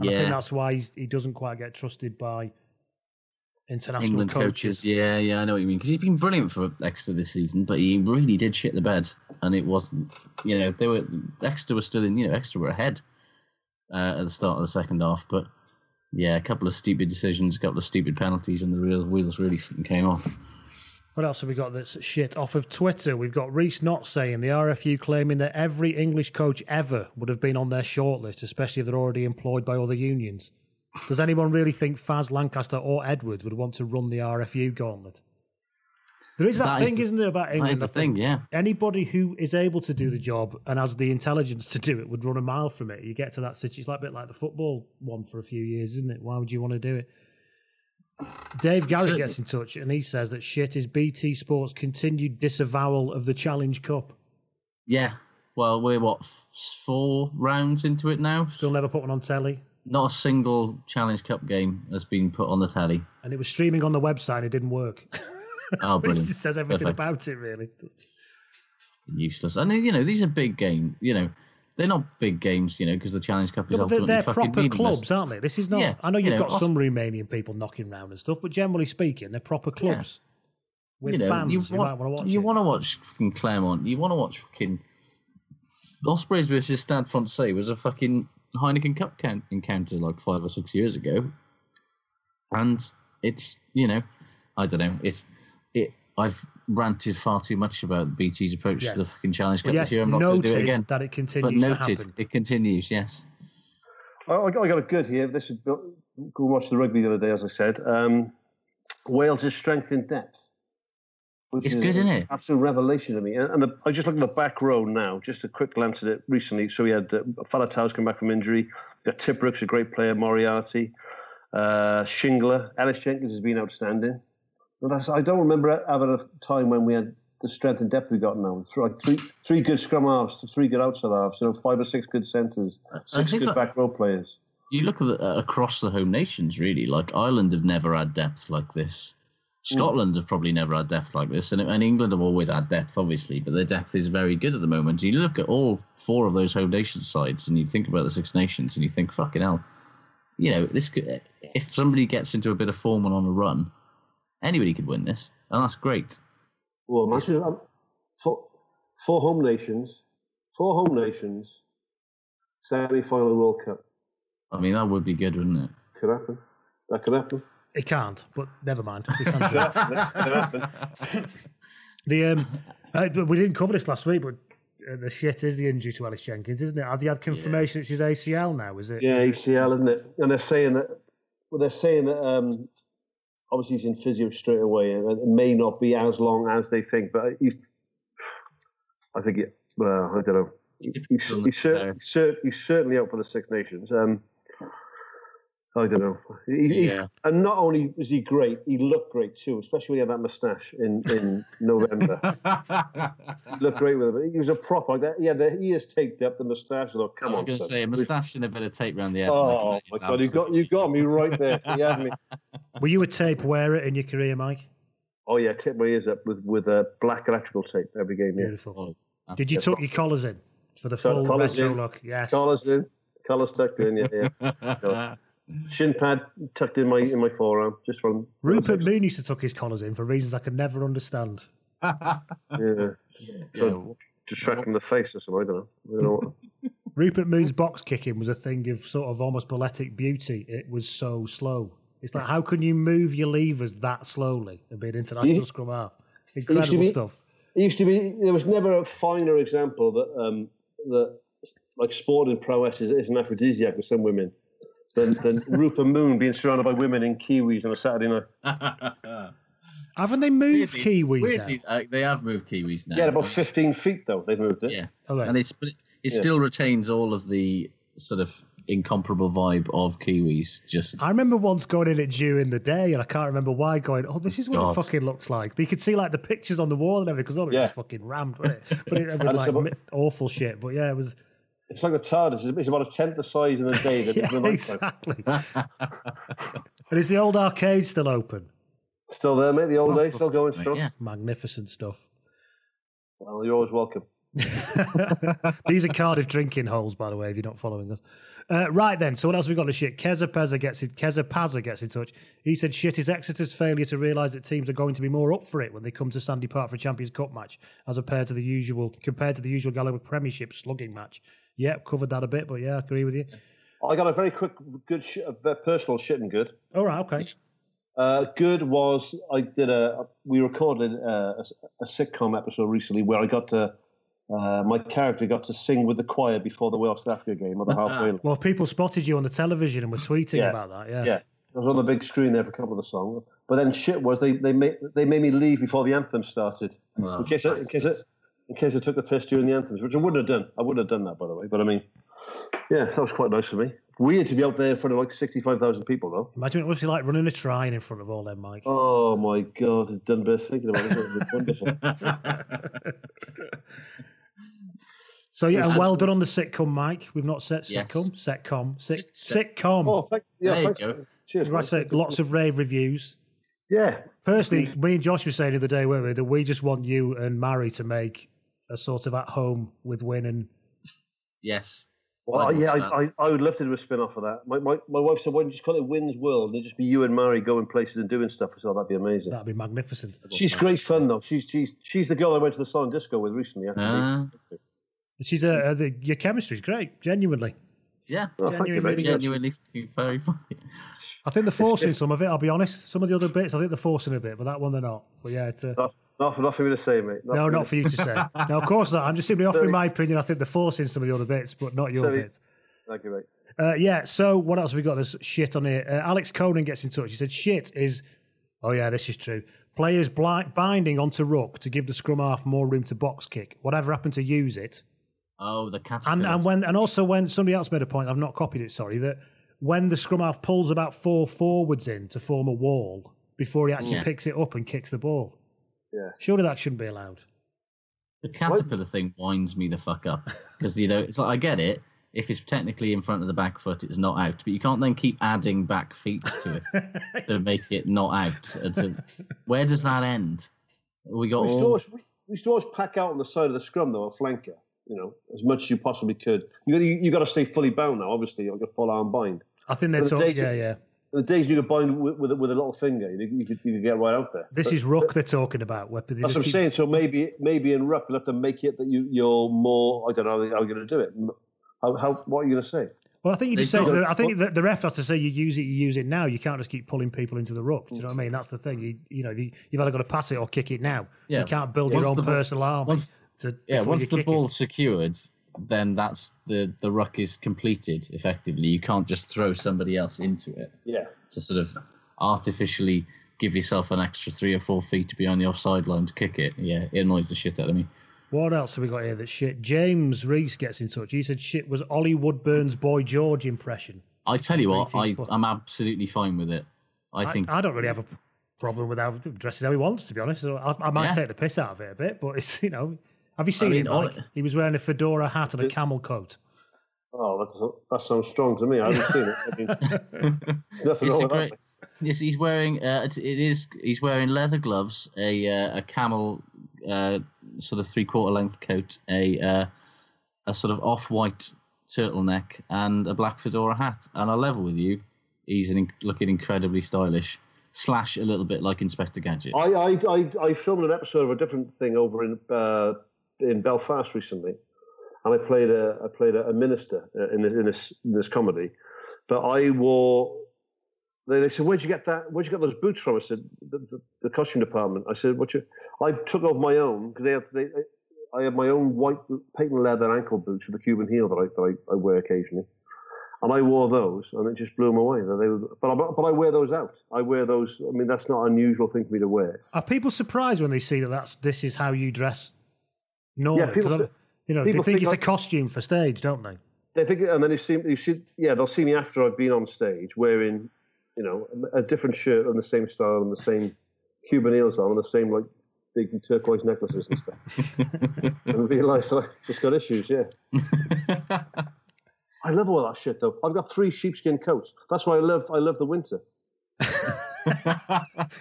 And I think that's why he's, he doesn't quite get trusted by international England coaches. coaches. Yeah, yeah, I know what you mean. Because he's been brilliant for Exeter this season, but he really did shit the bed, and it wasn't. You know, they were Exeter were still in. You know, Exeter were ahead uh, at the start of the second half, but yeah, a couple of stupid decisions, a couple of stupid penalties, and the real wheels really came off. What else have we got that's shit off of Twitter? We've got Reese not saying the RFU claiming that every English coach ever would have been on their shortlist, especially if they're already employed by other unions. Does anyone really think Faz Lancaster or Edwards would want to run the RFU gauntlet? There is that, That is thing, the- isn't there, about England? is the thing, yeah. Anybody who is able to do the job and has the intelligence to do it would run a mile from it. You get to that situation, it's like a bit like the football one for a few years, isn't it? Why would you want to do it? Dave Garrett Certainly. gets in touch and he says that shit is BT Sports' continued disavowal of the Challenge Cup. Yeah, well, we're what four rounds into it now. Still never put one on telly. Not a single Challenge Cup game has been put on the telly. And it was streaming on the website and it didn't work. Oh, it brilliant! just says everything Perfect. about it, really. useless. And you know, these are big games. You know, they're not big games. You know, because the Challenge Cup is Yeah, they're, ultimately they're fucking proper meaningless. clubs, aren't they? This is not. Yeah, I know you you've know, got some Romanian people knocking around and stuff, but generally speaking, they're proper Yeah. clubs with you know, fans. you, You, want, might want to watch You it. want to watch fucking Clermont. You want to watch fucking Ospreys versus Stade Francais was a fucking Heineken Cup count, encounter like five or six years ago, and it's you know, I don't know. It's it. I've ranted far too much about BT's approach Yes. to the fucking Challenge Cup Well, yes, this year. I'm not going to do it again. that it but continues to noted happen. it continues. Yes. I, I got I got a good here. This is go and watch the rugby the other day, as I said. Um, Wales' strength in depth. Which It's is good, isn't it? Absolute revelation to me. And, and the, I just look at the back row now, just a quick glance at it recently. So we had uh, Faletau's come back from injury. We got Tip Brooks, a great player, Moriarty, uh, Shingler, Ellis Jenkins has been outstanding. But that's, I don't remember having a time when we had the strength and depth we got now. Three, like three, three good scrum halves, three good outside halves, you know, five or six good centres, six good that- back row players. you look at the, uh, across the home nations, really. Like Ireland have never had depth like this. Scotland have probably never had depth like this, and, and England have always had depth, obviously, but their depth is very good at the moment. You look at all four of those home nation sides, and you think about the Six Nations, and you think, fucking hell, you know, this could, if somebody gets into a bit of form and on a run, anybody could win this, and that's great. Well, imagine um, four, four home nations, four home nations, semi final World Cup. I mean, that would be good, wouldn't it? Could happen. That could happen. It can't, but never mind. We can Could do it. happen. Could happen. The um, uh, we didn't cover this last week, but uh, the shit is the injury to Ellis Jenkins, isn't it? Have you had confirmation it's his ACL now? Is it? Yeah, ACL, isn't it? And they're saying that. Well, they're saying that. Um, obviously, he's in physio straight away, and it may not be as long as they think. But he's. I think it. Well, I don't know. He's, he's, he's, cer- he's, cer- he's certainly out for the Six Nations. Um, I don't know. He, he- Yeah. and not only was he great, he looked great too, especially when he had that moustache in, in November. he looked great with it. He was a proper like that. Yeah, the ears taped up, the moustache. I thought, come I was on, going to say a moustache and a bit of tape around the head. Oh my god, you got you got me right there. You had me. Were you a tape wearer in your career, Mike? Oh yeah, tip my ears up with with a black electrical tape every game. Yeah. Beautiful. Oh, Did you tuck your collars in for the So full collars retro in, look? Yes. Collars in, collars tucked in. Yeah, yeah. So, Shin pad tucked in my in my forearm, just from Rupert Moon used to tuck his collars in for reasons I could never understand. yeah. So, distract from the face or something. I don't know. I don't know. what- Rupert Moon's box kicking was a thing of sort of almost balletic beauty. It was so slow. It's like how can you move your levers that slowly and be an international You- scrum half? It used to Incredible be- stuff. It used to be. There was never a finer example that um, that like sport and prowess is, is an aphrodisiac for some women than, than Rupert Moon being surrounded by women in kiwis on a Saturday night. Haven't they moved Weirdly- Kiwis weirdly, now? uh, they have moved Kiwis now. Yeah, about fifteen feet though. They've moved it. Yeah, Oh, right. and it's it Yeah. still retains all of the sort of incomparable vibe of Kiwis. Just I remember once going in it during the day, and I can't remember why. Going, oh, this is what God. it fucking looks like. You could see like the pictures on the wall and everything because all it Yeah. was fucking rammed, wasn't it? But it, it was like about- awful shit. But yeah, it was It's like the TARDIS. It's- It's about a tenth the size in the day than yeah, in the exactly. and is the old arcade still open? Still there, mate. The old days, still going strong. yeah. Magnificent stuff. Well, you're always welcome. These are Cardiff drinking holes, by the way, if you're not following us. Uh, right then, so what else we got to shit? Keza Pezza gets in, Keza Pazza gets in touch. He said shit is Exeter's failure to realise that teams are going to be more up for it when they come to Sandy Park for a Champions Cup match, as compared to the usual compared to the usual Gallagher Premiership slugging match. Yeah, covered that a bit, but yeah, I agree with you. I got a very quick, good, sh- personal shit and good. All right, okay. Uh, good was I did a we recorded a, a, a sitcom episode recently where I got to uh, my character got to sing with the choir before the Wales South Africa game at the halfway. line. Well, people spotted you on the television and were tweeting Yeah. about that. Yeah. yeah, I was on the big screen there for a couple of the songs. But then shit was they they made they made me leave before the anthem started Oh, in case I, in case I, in case I took the piss during the anthems, which I wouldn't have done. I wouldn't have done that by the way. But I mean, yeah, that was quite nice for me. Weird to be out there in front of like sixty five thousand people though. Imagine what it must be like running a train in front of all them, Mike. Oh my god, it's done best thinking about it. It wonderful. So yeah, and well done on the sitcom, Mike. We've not set Yes. sitcom, sitcom, sit, Sit- sitcom. Oh, thank, yeah, There you thanks. go. Cheers. Like I say, lots of rave reviews. Yeah. Personally, me and Josh were saying the other day, weren't we, that we just want you and Mary to make a sort of at home with Win and yes. Well, I'd yeah, I, I, I would love to do a spin off of that. My, my, my wife said, why don't you just call it Wynn's World? And it'd just be you and Mary going places and doing stuff. I said, oh, that'd be amazing. that'd be magnificent. She's great fun, though. She's, she's, she's the girl I went to the Solid Disco with recently. After Ah. She's a, uh, the, your chemistry's great, genuinely. Yeah. Oh, thank you, Genuinely Genuinely very funny. I think they're forcing some of it. I'll be honest. Some of the other bits, I think they're forcing a bit, but that one they're not. But yeah, it's uh, Not, not, for, not for me to say, mate. no, me not for you to say. no, of course not. I'm just simply offering my opinion. I think they're forcing some of the other bits, but not your Sorry. bits. Thank you, mate. Uh, yeah, so what else have we got? There's shit on here. Uh, Alex Conan gets in touch. He said, shit is, oh yeah, this is true. Players bli- binding onto ruck to give the scrum half more room to box kick. Whatever happened to use it? Oh, the caterpillar. And, and when and also when somebody else made a point, I've not copied it, sorry, that when the scrum half pulls about four forwards in to form a wall before he actually Yeah. picks it up and kicks the ball. Yeah. Surely that shouldn't be allowed. The caterpillar thing winds me the fuck up because you know it's like I get it. If it's technically in front of the back foot, it's not out. But you can't then keep adding back feet to it to make it not out. And so where does that end? We got We used, to all, always, we used to always pack out on the side of the scrum, though, a flanker, you know, as much as you possibly could. You, you, you got to stay fully bound now, obviously, like a full arm bind. I think they're talking, yeah, yeah. The days you could bind with, with, a- with a little finger, you, you, could, you could get right out there. This But- is ruck they're talking about. Where they That's what I'm keep- saying. So maybe maybe in ruck you'll have to make it that you you're more. I don't know how you're going to do it. How, how what are you going to say? Well, I think you just say They've to the, I think the, the ref has to say you use it, you use it now. You can't just keep pulling people into the ruck. Do you know what I mean? That's the thing. You, you know, you, you've either got to pass it or kick it now. Yeah. You can't build Once your own the personal army. once- to, yeah. Once the kick ball's secured, then that's the the ruck is completed effectively. You can't just throw somebody else into it Yeah. to sort of artificially give yourself an extra three or four feet to be on the offside line to kick it. Yeah, it annoys the shit out of me. What else have we got here? That shit. James Reese gets in touch. He said shit was Ollie Woodburn's Boy George impression. I tell you what, I, I'm absolutely fine with it. I think I, don't really have a problem with how dresses how he wants. To be honest, I, I might Yeah. take the piss out of it a bit, but it's you know. Have you seen mean, it? all- Mike? He was wearing a fedora hat and a camel coat. Oh, that's, that sounds strong to me. I haven't seen it. I mean, there's nothing It's wrong with great, that. yes, he's wearing. Uh, it it is. He's wearing leather gloves, a uh, a camel, uh, sort of three quarter length coat, a uh, a sort of off white turtleneck, and a black fedora hat. And I'll level with you, he's an, in- looking incredibly stylish. Slash a little bit like Inspector Gadget. I, I, I, I filmed an episode of a different thing over in uh, in Belfast recently, and I played a I played a, a minister uh, in this, in this in this comedy, but I wore. They, they said, "Where'd you get that? Where'd you get those boots from?" I said, "The, the, the costume department." I said, "What you?" I took off my own because they have they. I have my own white patent leather ankle boots with a Cuban heel that I that I, I wear occasionally, and I wore those, and it just blew them away. They were, but I, but I wear those out. I wear those. I mean, that's not an unusual thing for me to wear. Are people surprised when they see that that's this is how you dress normally? Yeah, people 'Cause I- you know, they think, think it's like- a costume for stage, don't they? They think, and then you see, you see, yeah, they'll see me after I've been on stage wearing, you know, a, a different shirt and the same style and the same Cuban heels on and the same like big turquoise necklaces and stuff, and realise that I've just got issues. Yeah, I love all that shit though. I've got three sheepskin coats. That's why I love, I love the winter.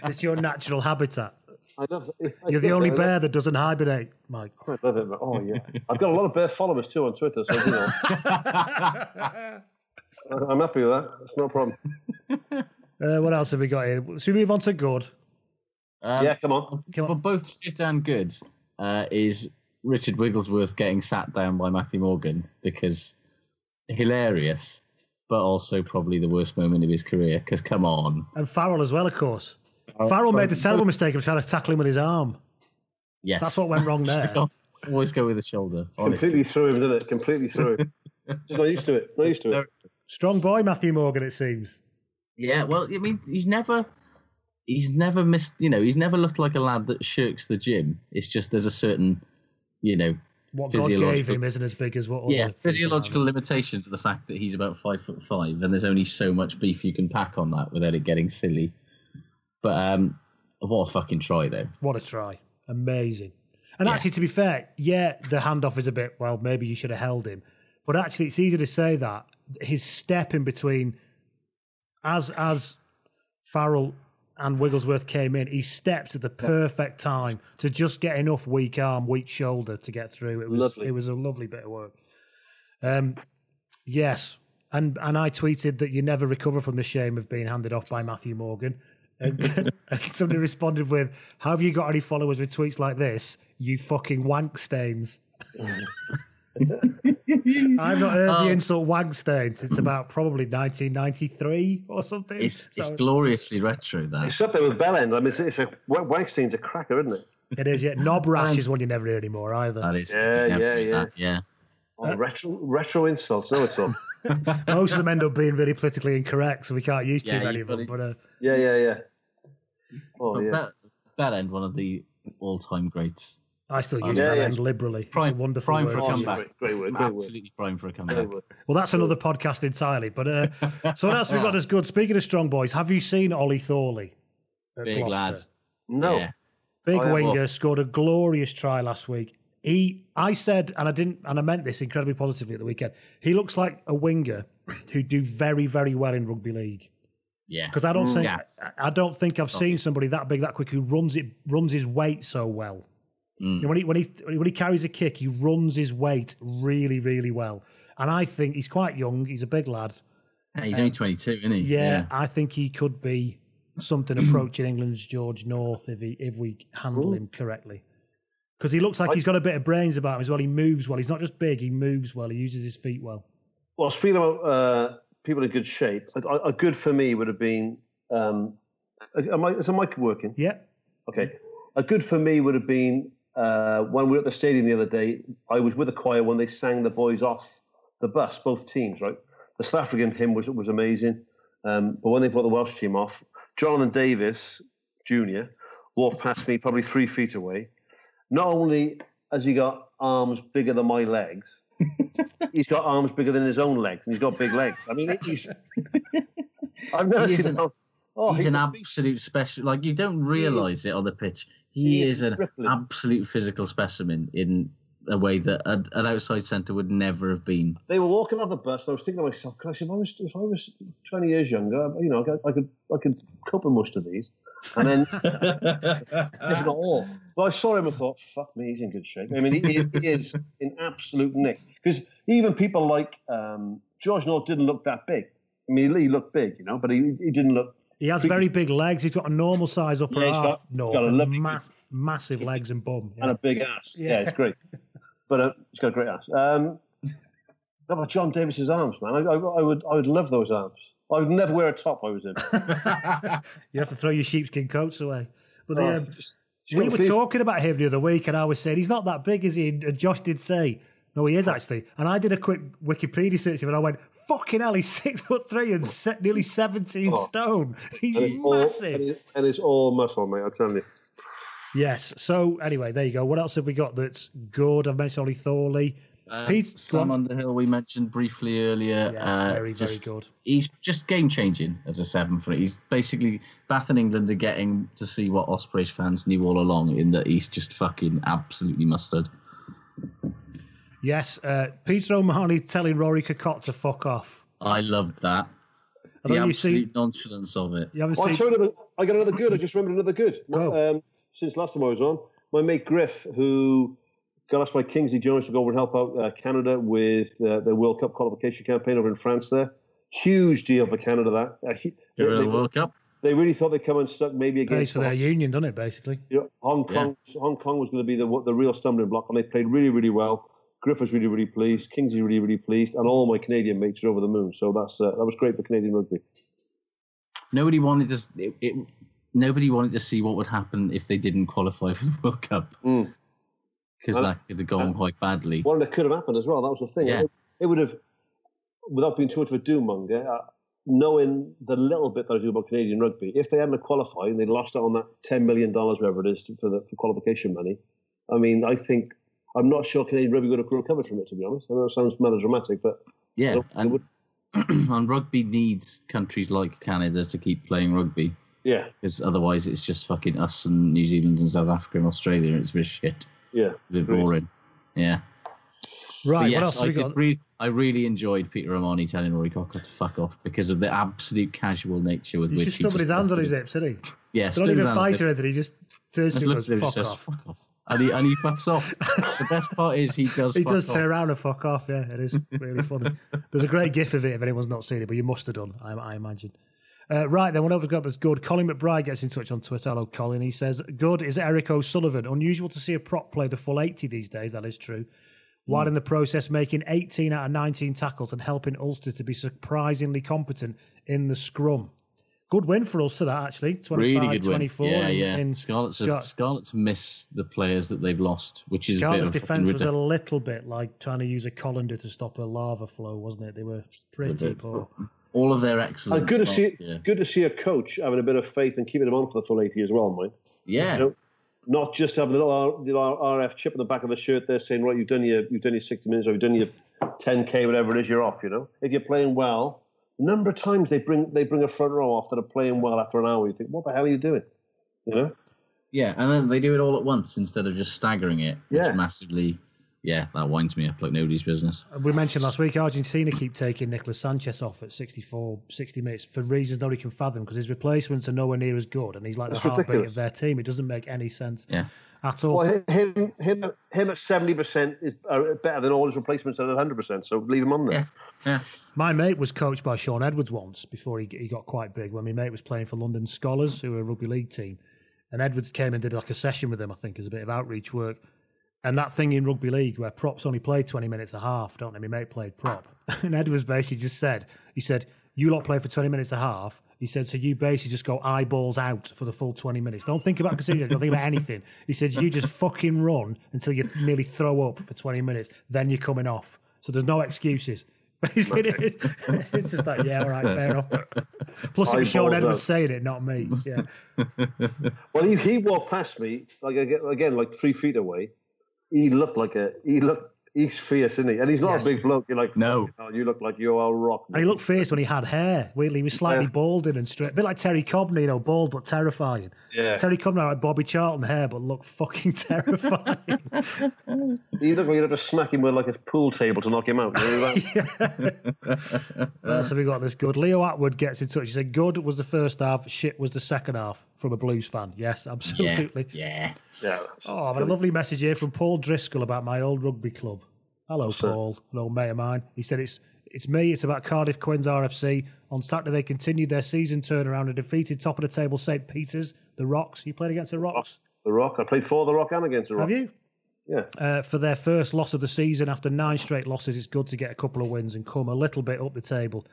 It's your natural habitat. I love. I You're the only bear that doesn't hibernate, Mike. I love it. man. Oh yeah, I've got a lot of bear followers too on Twitter, so you know, I'm happy with that. It's no problem. Uh, what else have we got here? Should we move on to good? Um, yeah, come on. Come But both shit and good uh, is Richard Wigglesworth getting sat down by Matthew Morgan because hilarious, but also probably the worst moment of his career. Because come on, And Farrell as well, of course. Oh, Farrell made the terrible mistake of trying to tackle him with his arm. yes, That's what went wrong there. Always go with the shoulder. Honestly. Completely through him, didn't it? Completely through him. Just not used to it. Not used to it. Strong boy, Matthew Morgan, it seems. Yeah, well, I mean, he's never, he's never missed. You know, he's never looked like a lad that shirks the gym. It's just there's a certain, you know, What God gave physiological- him isn't as big as what yeah, other physiological limitation to the fact that he's about five foot five, and there's only so much beef you can pack on that without it getting silly. But um, what a fucking try though. What a try. Amazing. And Yeah. actually, to be fair, yeah, the handoff is a bit, well, maybe you should have held him. But actually, it's easy to say that. His step in between, as as Farrell and Wigglesworth came in, he stepped at the perfect time to just get enough weak arm, weak shoulder to get through. It was Lovely. it was a lovely bit of work. Um, yes, and and I tweeted that you never recover from the shame of being handed off by Matthew Morgan. And, and somebody responded with, "How have you got any followers with tweets like this? You fucking wank stains." I've not heard the Oh. insult wank stain since about probably 1993 or something. It's it's gloriously retro that. It's up there with Bellend. I mean, it's, it's a Wangstein's a cracker, isn't it? it is, yeah. Knob rash is one you never hear anymore either. That is. Yeah, yeah, yeah. that, yeah. Oh, retro, retro insults. No, it's all. Most of them end up being really politically incorrect, so we can't use too Yeah, many you've of them. But uh, Yeah, yeah, yeah. Oh, But yeah. that, that end, one of the all-time greats. I still use Yeah, that yeah. end liberally. It's a Prime, wonderful prime word for a to use. comeback. Great, great word, great word. Absolutely prime for a comeback. Well, that's another podcast entirely. But uh, so what else have we got as good? Speaking of strong boys, have you seen Ollie Thorley? at Big lad. No. Yeah. Big Oh, yeah, winger well- scored a glorious try last week. He, I said, and I didn't, and I meant this incredibly positively at the weekend. He looks like a winger who do very, very well in rugby league. Yeah. Because I don't think, Yeah. I don't think I've seen somebody that big, that quick, who runs it, runs his weight so well. Mm. You know, when he when he when he carries a kick, he runs his weight really, really well. And I think he's quite young. He's a big lad. Hey, he's only 22, isn't he? Yeah, I think he could be something approaching England's George North if he if we handle him correctly. Because he looks like he's got a bit of brains about him as well. He moves well. He's not just big. He moves well. He uses his feet well. Well, speaking about uh, people in good shape, a, a good for me would have been. Um, is, am I, is the mic working? Yeah. Okay. A good for me would have been uh, when we were at the stadium the other day. I was with the choir when they sang the boys off the bus, both teams, right? The South African hymn was was amazing, um, but when they brought the Welsh team off, Jonathan Davies Jr. walked past me, probably three feet away. Not only has he got arms bigger than my legs, he's got arms bigger than his own legs, and he's got big legs. I mean, he's. I've never he seen an, oh, he's, he's an a beast. absolute special. Like you don't realise it on the pitch. He, He is is an absolute physical specimen in a way that a, an outside centre would never have been. They were walking off the bus, and I was thinking to myself, "Christ, if I was if I was twenty years younger, you know, I could I could, I could cope with most of these." And then, if not all, but I saw him and thought, "Fuck me, he's in good shape." I mean, he, he, he is in absolute nick because even people like um, George North didn't look that big. I mean, he looked big, you know, but he he didn't look. He has very big legs. He's got a normal size upper Yeah, he's half. got- no, got a mass, massive legs and bum. and a big ass. Yeah, Yeah. it's great. But uh, he's got a great ass. Um, how about John Davies's arms, man? I, I, I would I would love those arms. I would never wear a top I was in. You have to throw your sheepskin coats away. But Oh, um, just- we were talking about him the other week, and I was saying he's not that big, is he? And Josh did say, no, he is actually. And I did a quick Wikipedia search of him, and I went, fucking hell, he's six foot three and nearly 17 Oh. stone. He's and all massive. and, it- and it's all muscle, mate. I'm telling you. Yes. So, anyway, there you go. What else have we got that's good? I've mentioned Ollie Thorley. Um, Pete, go Sam. Underhill, we mentioned briefly earlier. Yes, uh, very, very good. He's just game changing as a seven foot. He's basically Bath and England are getting to see what Ospreys fans knew all along in that he's just fucking absolutely mustard. Yes. Uh, Peter O'Mahony telling Rory Kockott to fuck off. I loved that. I The don't know you absolute see- nonchalance of it. You haven't Oh, I, seen. saw another, I got another good. I just remembered another good. My- Um, since last time I was on, my mate Griff, who got asked by Kingsley Jones to go over and help out uh, Canada with uh, the World Cup qualification campaign over in France. There, huge deal for Canada. That uh, he- Get rid of they- the World Cup. They really thought they'd come unstuck maybe Pays against for their union, doesn't it, basically? You know, Hong Yeah. Kong, Hong Kong was going to be the the real stumbling block, and they played really, really well. Griff was really, really pleased. Kingsley really, really pleased, and all my Canadian mates are over the moon. So that's uh, that was great for Canadian rugby. Nobody wanted to. It, it, nobody wanted to see what would happen if they didn't qualify for the World Cup because And- that could have gone quite badly. One that could have happened as well. That was the thing. Yeah. It, it would have, without being too much of a doom monger, uh, knowing the little bit that I do about Canadian rugby, if they hadn't qualified and they'd lost out on that ten million dollars, whatever it is, for the for qualification money, I mean, I think I'm not sure Canadian rugby would have recovered from it. To be honest, I know it sounds melodramatic, but Yeah, and, and rugby needs countries like Canada to keep playing rugby. Yeah. Because otherwise, it's just fucking us and New Zealand and South Africa and Australia. and It's a bit shit. Yeah. A bit agreed. boring. Yeah. Right, But what else I, we got? re- I really enjoyed Peter O'Mahony telling Rory Kockott to fuck off because of the absolute casual nature with He's which just he stood with his hands on his fucking- hips, isn't he? Yeah, They stood don't even his fight hands or anything. He just turns to Just him and looks at goes, fuck says, off. "Fuck off." And he, and he fucks off. the best part is he does. He fuck does off. turn around and fuck off. Yeah, it is really funny. There's a great gif of it if anyone's not seen it, but you must have done, I, I imagine. Uh, right, then, one over got was good. Colin McBride gets in touch on Twitter. Hello, Colin. He says, Good is Eric O'Sullivan. Unusual to see a prop play the full 80 these days, that is true. While Hmm. in the process making 18 out of 19 tackles and helping Ulster to be surprisingly competent in the scrum. Good win for Ulster, that actually. 25 Really good win. 24. Yeah, in- yeah. in Scarlets, have, Scot- Scarlets miss the players that they've lost, which is Scarlet's a bit defence was a little bit like trying to use a colander to stop a lava flow, wasn't it? They were pretty poor. All of their excellence. And good to see, year. good to see a coach having a bit of faith and keeping him on for the full eighty as well, mate. Yeah. You know, not just having the little, R, the little RF chip in the back of the shirt there saying, right, you've done your you've done your sixty minutes or you've done your ten k, whatever it is, you're off. You know, if you're playing well, number of times they bring they bring a front row off that are playing well after an hour. You think, what the hell are you doing? You know. Yeah, and then they do it all at once instead of just staggering it, which Yeah. massively, yeah, that winds me up like nobody's business. We mentioned last week Argentina keep taking Nicolas Sanchez off at 64, 60 minutes for reasons nobody can fathom because his replacements are nowhere near as good and he's like That's the heartbeat ridiculous. of their team. It doesn't make any sense Yeah. at all. Well, him him him at seventy percent is uh, better than all his replacements at hundred percent. So leave him on there. Yeah. My mate was coached by Shaun Edwards once before he, he got quite big. When my mate was playing for London Skolars, who were a rugby league team, and Edwards came and did like a session with him, I think, as a bit of outreach work. And that thing in rugby league where props only play 20 minutes a half, don't they? My mate played prop. And Edwards basically just said, he said, you lot play for 20 minutes a half. He said, so you basically just go eyeballs out for the full 20 minutes. Don't think about considering, don't think about anything. He said, you just fucking run until you nearly throw up for 20 minutes. Then you're coming off. So there's no excuses. it's just like, yeah, all right, fair enough. Plus, it was Shaun Edwards out. saying it, not me. Yeah. Well, he, he walked past me like again, like three feet away. He looked like a he looked He's fierce, isn't he? And he's not Yes. a big bloke. You're like, No. "Fucking hell, you look like you're a rock. And he looked fierce when he had hair. Weirdly, he was slightly Yeah. balding and straight. A bit like Terry Cobner, you know, bald but terrifying. Yeah. Terry Cobner had like Bobby Charlton hair, but looked fucking terrifying. You look like you'd have to smack him with like a pool table to knock him out. You know that? Uh, so we got this good. Leo Atwood gets in touch. He said, "Good was the first half, shit was the second half." From a Blues fan, yes, absolutely. Yeah. yeah. Oh, I've had a lovely message here from Paul Driscoll about my old rugby club. Hello, Paul, an old mate of mine. He said it's it's me. It's about Cardiff Quins RFC. On Saturday, they continued their season turnaround and defeated top of the table St Peters, the Rocks. You played against the Rocks, The Rock. I played for the Rock and against the Rock. have you? Yeah. Uh, for their first loss of the season after nine straight losses, it's good to get a couple of wins and come a little bit up the table.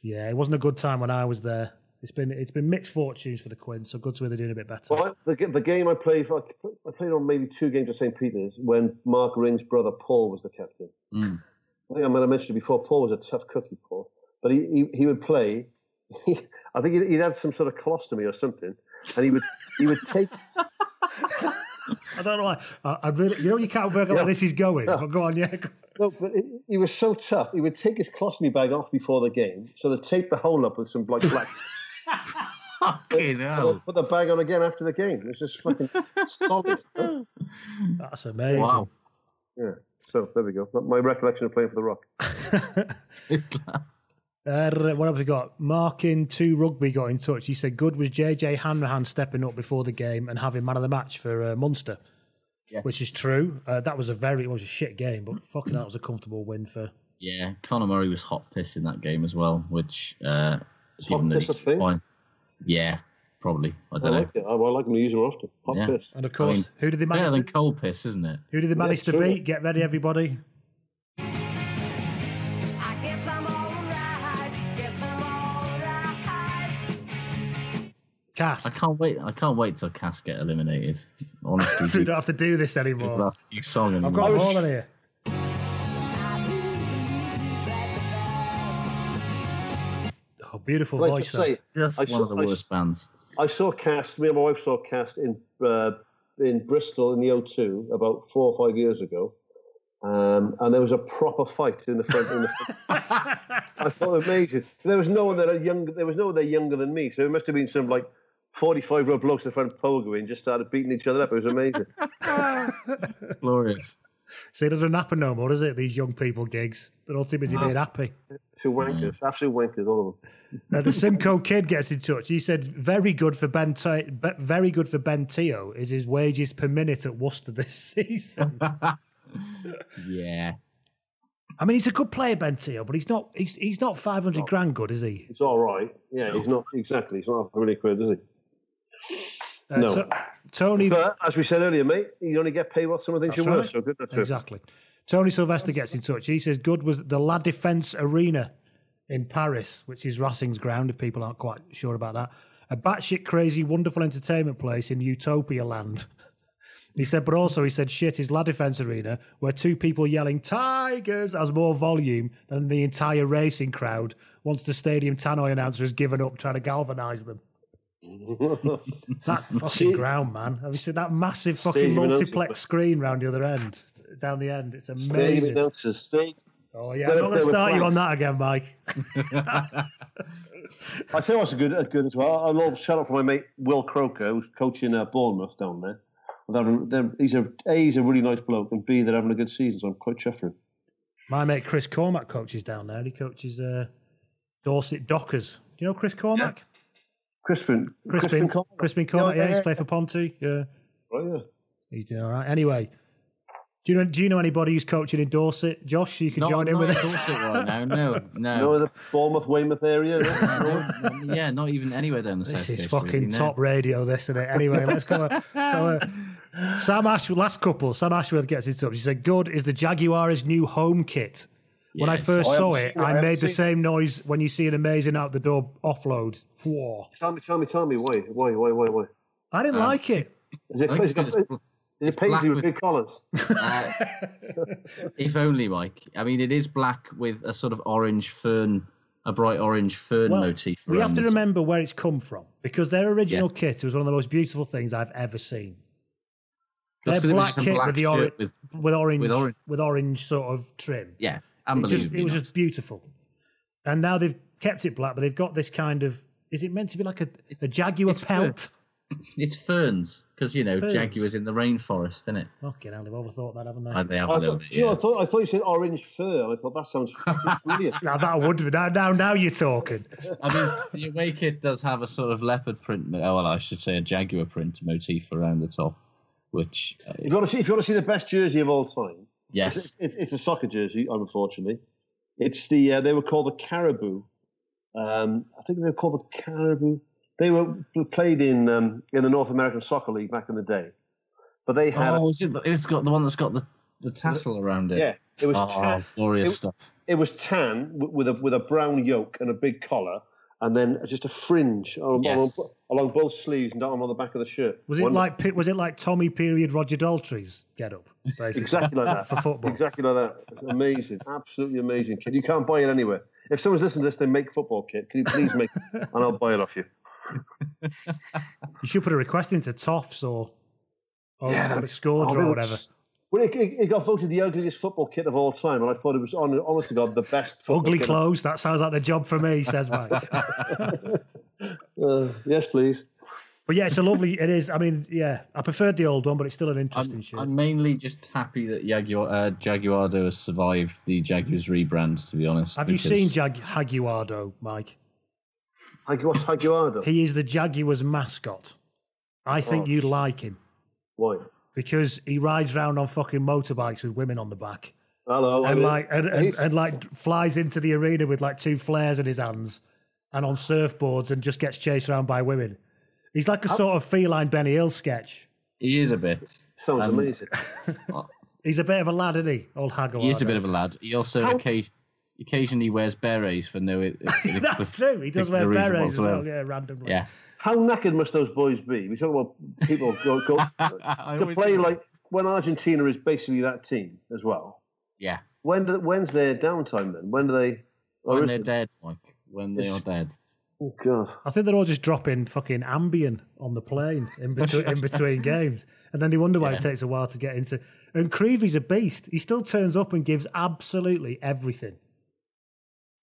Yeah, it wasn't a good time when I was there. It's been it's been mixed fortunes for the Quins, so good to hear they're doing a bit better. Well, the, the game I played, for, I played on maybe two games at St. Peter's when Mark Ring's brother Paul was the captain. Mm. I think I might have mentioned it before. Paul was a tough cookie, Paul, but he he, he would play. I think he'd, he'd had some sort of colostomy or something, and he would he would take. I don't know why. I, I really, you know, you can't work out where this is going. But go on, yeah. No, but he, he was so tough. He would take his colostomy bag off before the game, so to tape the hole up with some like black. Fucking hell. Put the bag on again after the game. It's just fucking solid. That's amazing. Wow. Yeah. So there we go. My recollection of playing for the Rock. Uh, what have we got? Mark in two rugby got in touch. He said, "Good was JJ Hanrahan stepping up before the game and having man of the match for uh, Munster." Which is true. Uh, that was a very it was a shit game, but fucking that was a comfortable win for. Yeah, Conor Murray was hot piss in that game as well, which Is given hot that a he's thing? fine. Yeah, probably. I I don't know. like it. I, I like them to use them often. Hot Yeah. piss. And of course, I mean, who did they Better manage? than To, cold piss, isn't it? who did they manage to true. beat? Get ready, everybody. Cast. I can't wait. I can't wait till Cass get eliminated. Honestly, so we don't have to do this anymore. Rough, you song I've anymore. got more than here. Beautiful Like voice. to though. say, Just I one of saw- the I- worst bands. I saw Cast. Me and my wife saw Cast in uh, in Bristol in the O2 about four or five years ago, um, and there was a proper fight in the front. In the I thought it was amazing. There was no one that are younger. There was no one there younger than me, so it must have been some like forty-five year old blokes in front of pogo and just started beating each other up. It was amazing. Glorious. See, it doesn't happen no more, does it? These young people gigs. They're all too busy being happy. Two wankers, absolute wankers, all of them. Uh, the Simcoe kid gets in touch. He said, "Very good for Ben. T- very good for Ben Te'o is his wages per minute at Worcester this season." Yeah. I mean, he's a good player, Ben Te'o, but he's not. He's he's not five hundred grand good, is he? It's all right. Yeah, he's not exactly. He's not really quid, is he? Uh, No. To- Tony, But as we said earlier, mate, you only get paid what some of the things you're worth. So good. Exactly. Tony Sylvester gets in touch. He says, "Good was the La Défense Arena in Paris, which is Racing's ground. If people aren't quite sure about that, a batshit crazy, wonderful entertainment place in Utopia land." He said, but also he said, shit is La Defense Arena, where two people yelling Tigers has more volume than the entire racing crowd once the stadium tannoy announcer has given up trying to galvanise them. that fucking See- ground, man. Have you seen that massive fucking Stadium announcer. multiplex screen round the other end, down the end? It's Stadium amazing. announcers, stadium. Oh yeah, I'm not going to start you on that again, Mike. I tell you what's a good, good as well. A little shout out for my mate Will Croker, who's coaching uh, Bournemouth down there. They're, they're, he's a a he's a really nice bloke, and b they're having a good season, so I'm quite chuffed for him. My mate Chris Cormack coaches down there. He coaches uh, Dorset Dockers. Do you know Chris Cormack? Crispin, Crispin, Cormack. Crispin Cormack. Yeah, Yeah, yeah, he's yeah. played for Ponty. Yeah, Oh yeah. he's doing all right. Anyway, do you know do you know anybody who's coaching in Dorset? Josh, you can Not, join in with in us. Dorset right now. No, You no. the Bournemouth Weymouth area. yeah? No, no, yeah, not even anywhere down the This south This is coast, fucking really, no. top radio, this isn't it? Anyway, let's go. on. So, uh, Sam Ashworth, last couple. Sam Ashworth gets in touch. He said, "Good is the Jaguar's new home kit." When I first Oh, I saw it, seen. I I made the seen it. same noise when you see an amazing out the door offload. Whoa. Tell me, tell me, tell me why, why, why, why, why? I didn't Um, like it. Is it, I think is it's it, good. is it black paisley with with- big collars? Uh, if only, Mike. I mean, it is black with a sort of orange fern, a bright orange fern Well, motif. we have to remember where it's come from because their original Yes. kit was one of the most beautiful things I've ever seen. Their That's 'cause it was black kit black with the shirt orange with- with orange with orange- with orange sort of trim. Yeah, It just, it was nice. just beautiful. And now they've kept it black, but they've got this kind of. Is it meant to be like a, a jaguar it's pelt? It's ferns because you know Ferns. jaguars in the rainforest, isn't it? Fucking hell, they've overthought that, haven't they? Uh, they have I a little thought, bit. do you know, I thought I thought you said orange fur. I thought that sounds fucking brilliant. now that would be now, now now you're talking. I mean, the away kit does have a sort of leopard print. Oh, well, I should say a jaguar print motif around the top, which uh, If you want to see, if you want to see the best jersey of all time, yes, it's, it's, it's a soccer jersey. Unfortunately, it's the uh, they were called the Caribou. Um, I think they were called the Caribou. They were played in um, in the North American Soccer League back in the day, but they had oh, is it? the- It's got the one that's got the, the tassel around it. yeah, it was oh, tan, glorious it- stuff. it was tan with a with a brown yoke and a big collar, and then just a fringe along, Yes. along, along both sleeves and down on the back of the shirt. Was it Wonderful. like was it like Tommy period Roger Daltrey's get up? Basically. Exactly like that for football. Exactly like that. Amazing, absolutely amazing kit. You can't buy it anywhere. If someone's listening to this, they make football kit. Can you please make it, and I'll buy it off you. You should put a request into Toffs or or Yeah, yeah, that'd- Score Draw they or whatever. Well, it, it, it got voted the ugliest football kit of all time, and I thought it was, hon- honest to God, the best. Football Ugly clothes. That sounds like the job for me, says Mike. Uh, yes, please. But yeah, it's a lovely. It is. I mean, yeah, I preferred the old one, but it's still an interesting I'm, shirt. I'm mainly just happy that Jaguar, uh, Jaguardo has survived the Jaguars rebrand. To be honest, Have you seen Jag- Jaguardo, Mike? Jagu- What's Jaguardo? He is the Jaguars mascot. I think Oh. you'd like him Why? because he rides around on fucking motorbikes with women on the back. Hello. And like and, and, and like flies into the arena with like two flares in his hands and on surfboards and just gets chased around by women. He's like a sort of feline Benny Hill sketch. He is a bit. sounds um, amazing. He's a bit of a lad, isn't he? Old Hagar. He is a bit of a lad. He also How- occa- occasionally wears berets for no. That's true. He does wear berets as well. whatsoever. Yeah, randomly. Yeah. How knackered must those boys be? We talk about people go, go to play like when Argentina is basically that team as well. Yeah. When do, when's their downtime then? When do they? or When is they're it- dead, Mike. When they are dead. Oh God! I think they're all just dropping fucking Ambien on the plane in between in between games, and then they wonder why it takes a while to get into. And Creevy's a beast. He still turns up and gives absolutely everything.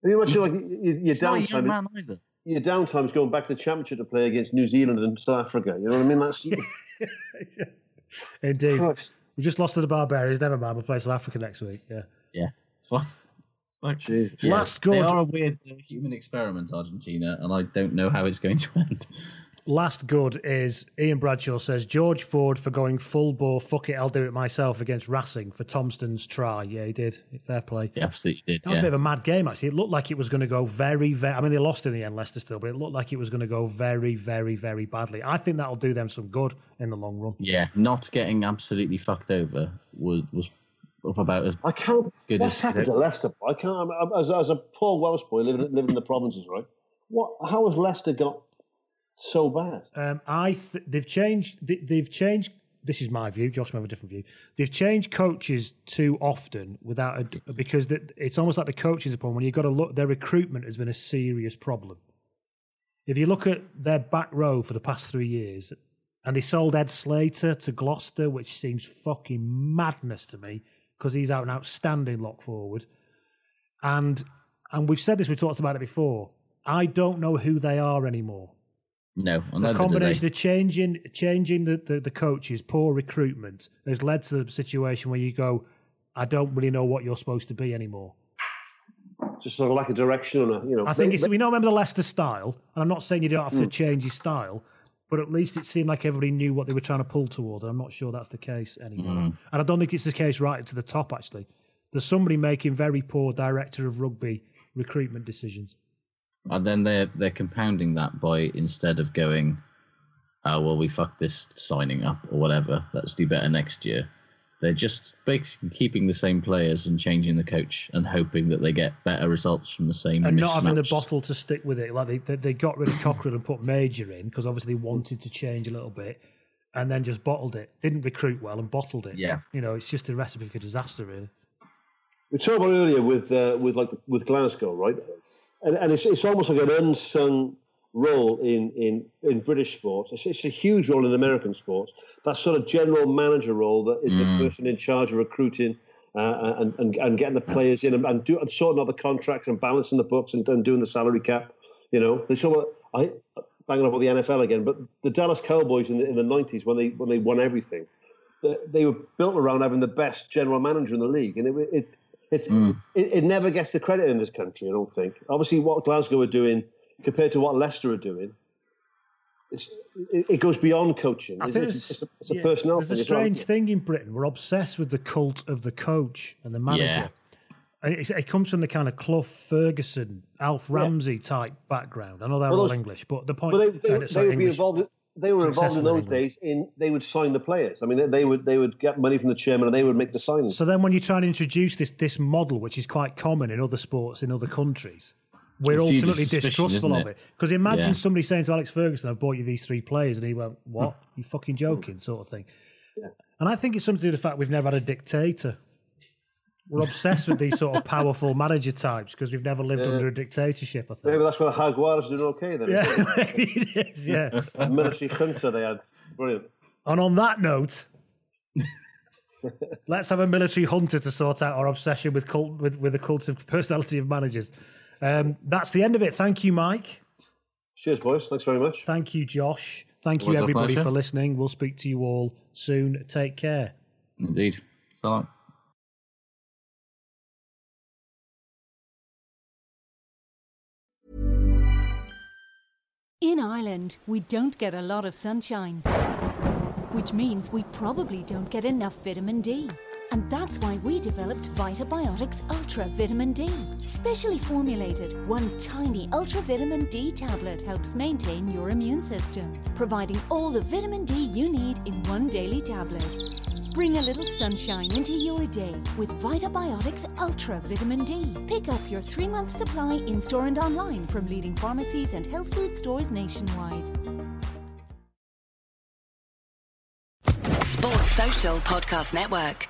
Can you imagine like y- y- your He's not a young downtime? man either. Your downtime's going back to the championship to play against New Zealand and South Africa. You know what I mean? That's Indeed. Christ. We just lost to the Barbarians. Never mind. We'll play South Africa next week. Yeah. Yeah. It's fine. Like, Jeez. yeah, Last They good- are a weird uh, human experiment, Argentina, and I don't know how it's going to end. Last good is Ian Bradshaw says George Ford for going full bore. Fuck it, I'll do it myself against Racing for Tomston's try. Yeah, he did. Fair play. He absolutely did. That was a bit of a mad game, actually. It looked like it was going to go very, very. I mean, they lost in the end, Leicester still, but it looked like it was going to go very, very, very badly. I think that'll do them some good in the long run. Yeah, not getting absolutely fucked over was was up about as I can't. good what's as happened to Leicester? I can't. I'm- As, as a poor Welsh boy living living in the provinces, right? What? How has Leicester got so bad? Um, I th- they've changed. They, they've changed. This is my view. Josh may have a different view. They've changed coaches too often without a, because the, it's almost like the coaches upon when you've got to look. Their recruitment has been a serious problem. If you look at their back row for the past three years, and they sold Ed Slater to Gloucester, which seems fucking madness to me because he's out an outstanding lock forward. And and we've said this, we talked about it before. I don't know who they are anymore. no. The combination of changing changing the, the, the coaches, poor recruitment, has led to the situation where you go, I don't really know what you're supposed to be anymore. Just sort of lack of direction, and a, you know. I think it's, we know remember the Leicester style, and I'm not saying you don't have to Mm. change your style, but at least it seemed like everybody knew what they were trying to pull towards, and I'm not sure that's the case anymore. Mm. And I don't think it's the case right to the top, actually. There's somebody making very poor director of rugby recruitment decisions. And then they're they're compounding that by instead of going, oh well, we fucked this signing up or whatever. Let's do better next year. They're just basically keeping the same players and changing the coach and hoping that they get better results from the same. and not having the bottle to stick with it. Like they, they, they got rid of Cockerill and put Mauger in because obviously they wanted to change a little bit, and then just bottled it. Didn't recruit well and bottled it. Yeah. you know, it's just a recipe for disaster, really. We talked about earlier with uh, with like with Glasgow, right? And, and it's it's almost like an unsung role in in in British sports. It's, it's a huge role in American sports. That sort of general manager role that is Mm. the person in charge of recruiting. Uh, and, and and getting the players in and, and, do, and sorting out the contracts and balancing the books and, and doing the salary cap, you know, they sort of I banging up on the NFL again, but the Dallas Cowboys in the in the nineties when they when they won everything, they, they were built around having the best general manager in the league, and it it it, it it never gets the credit in this country. I don't think. Obviously, what Glasgow are doing compared to what Leicester are doing, it's, it, it goes beyond coaching. I It's, think it's, it's, it's a, it's a yeah, personnel There's a thing. as well. strange thing in Britain. We're obsessed with the cult of the coach and the manager. Yeah. And it's, it comes from the kind of Clough Ferguson, Alf Ramsey type background. I know they're Well, all those- English, but the point. But they, they, they would be involved. They were involved in Successful in those days. In they would sign the players. I mean, they, they would they would get money from the chairman and they would make the signings. So then, when you try and introduce this this model, which is quite common in other sports in other countries, we're It's ultimately distrustful of it? Because imagine Yeah. somebody saying to Alex Ferguson, "I've bought you these three players," and he went, "What? Hmm. You fucking joking?" Sort of thing. And I think it's something to do with the fact we've never had a dictator. We're obsessed with these sort of powerful manager types because we've never lived Yeah. under a dictatorship. I think. Maybe that's why the Jaguars are doing okay then. Yeah, maybe it is. Yeah. Military junta they had. Brilliant. And on that note, let's have a military hunter to sort out our obsession with cult with, with the cult of personality of managers. Um, that's the end of it. Thank you, Mike. Cheers, boys. Thanks very much. Thank you, Josh. Thank you, everybody, for listening. We'll speak to you all soon. Take care. Indeed. So long. In Ireland, we don't get a lot of sunshine, which means we probably don't get enough vitamin D. And that's why we developed Vitabiotics Ultra Vitamin D. Specially formulated, one tiny Ultra Vitamin D tablet helps maintain your immune system, providing all the vitamin D you need in one daily tablet. Bring a little sunshine into your day with Vitabiotics Ultra Vitamin D. Pick up your three month supply in store and online from leading pharmacies and health food stores nationwide. Sports Social Podcast Network.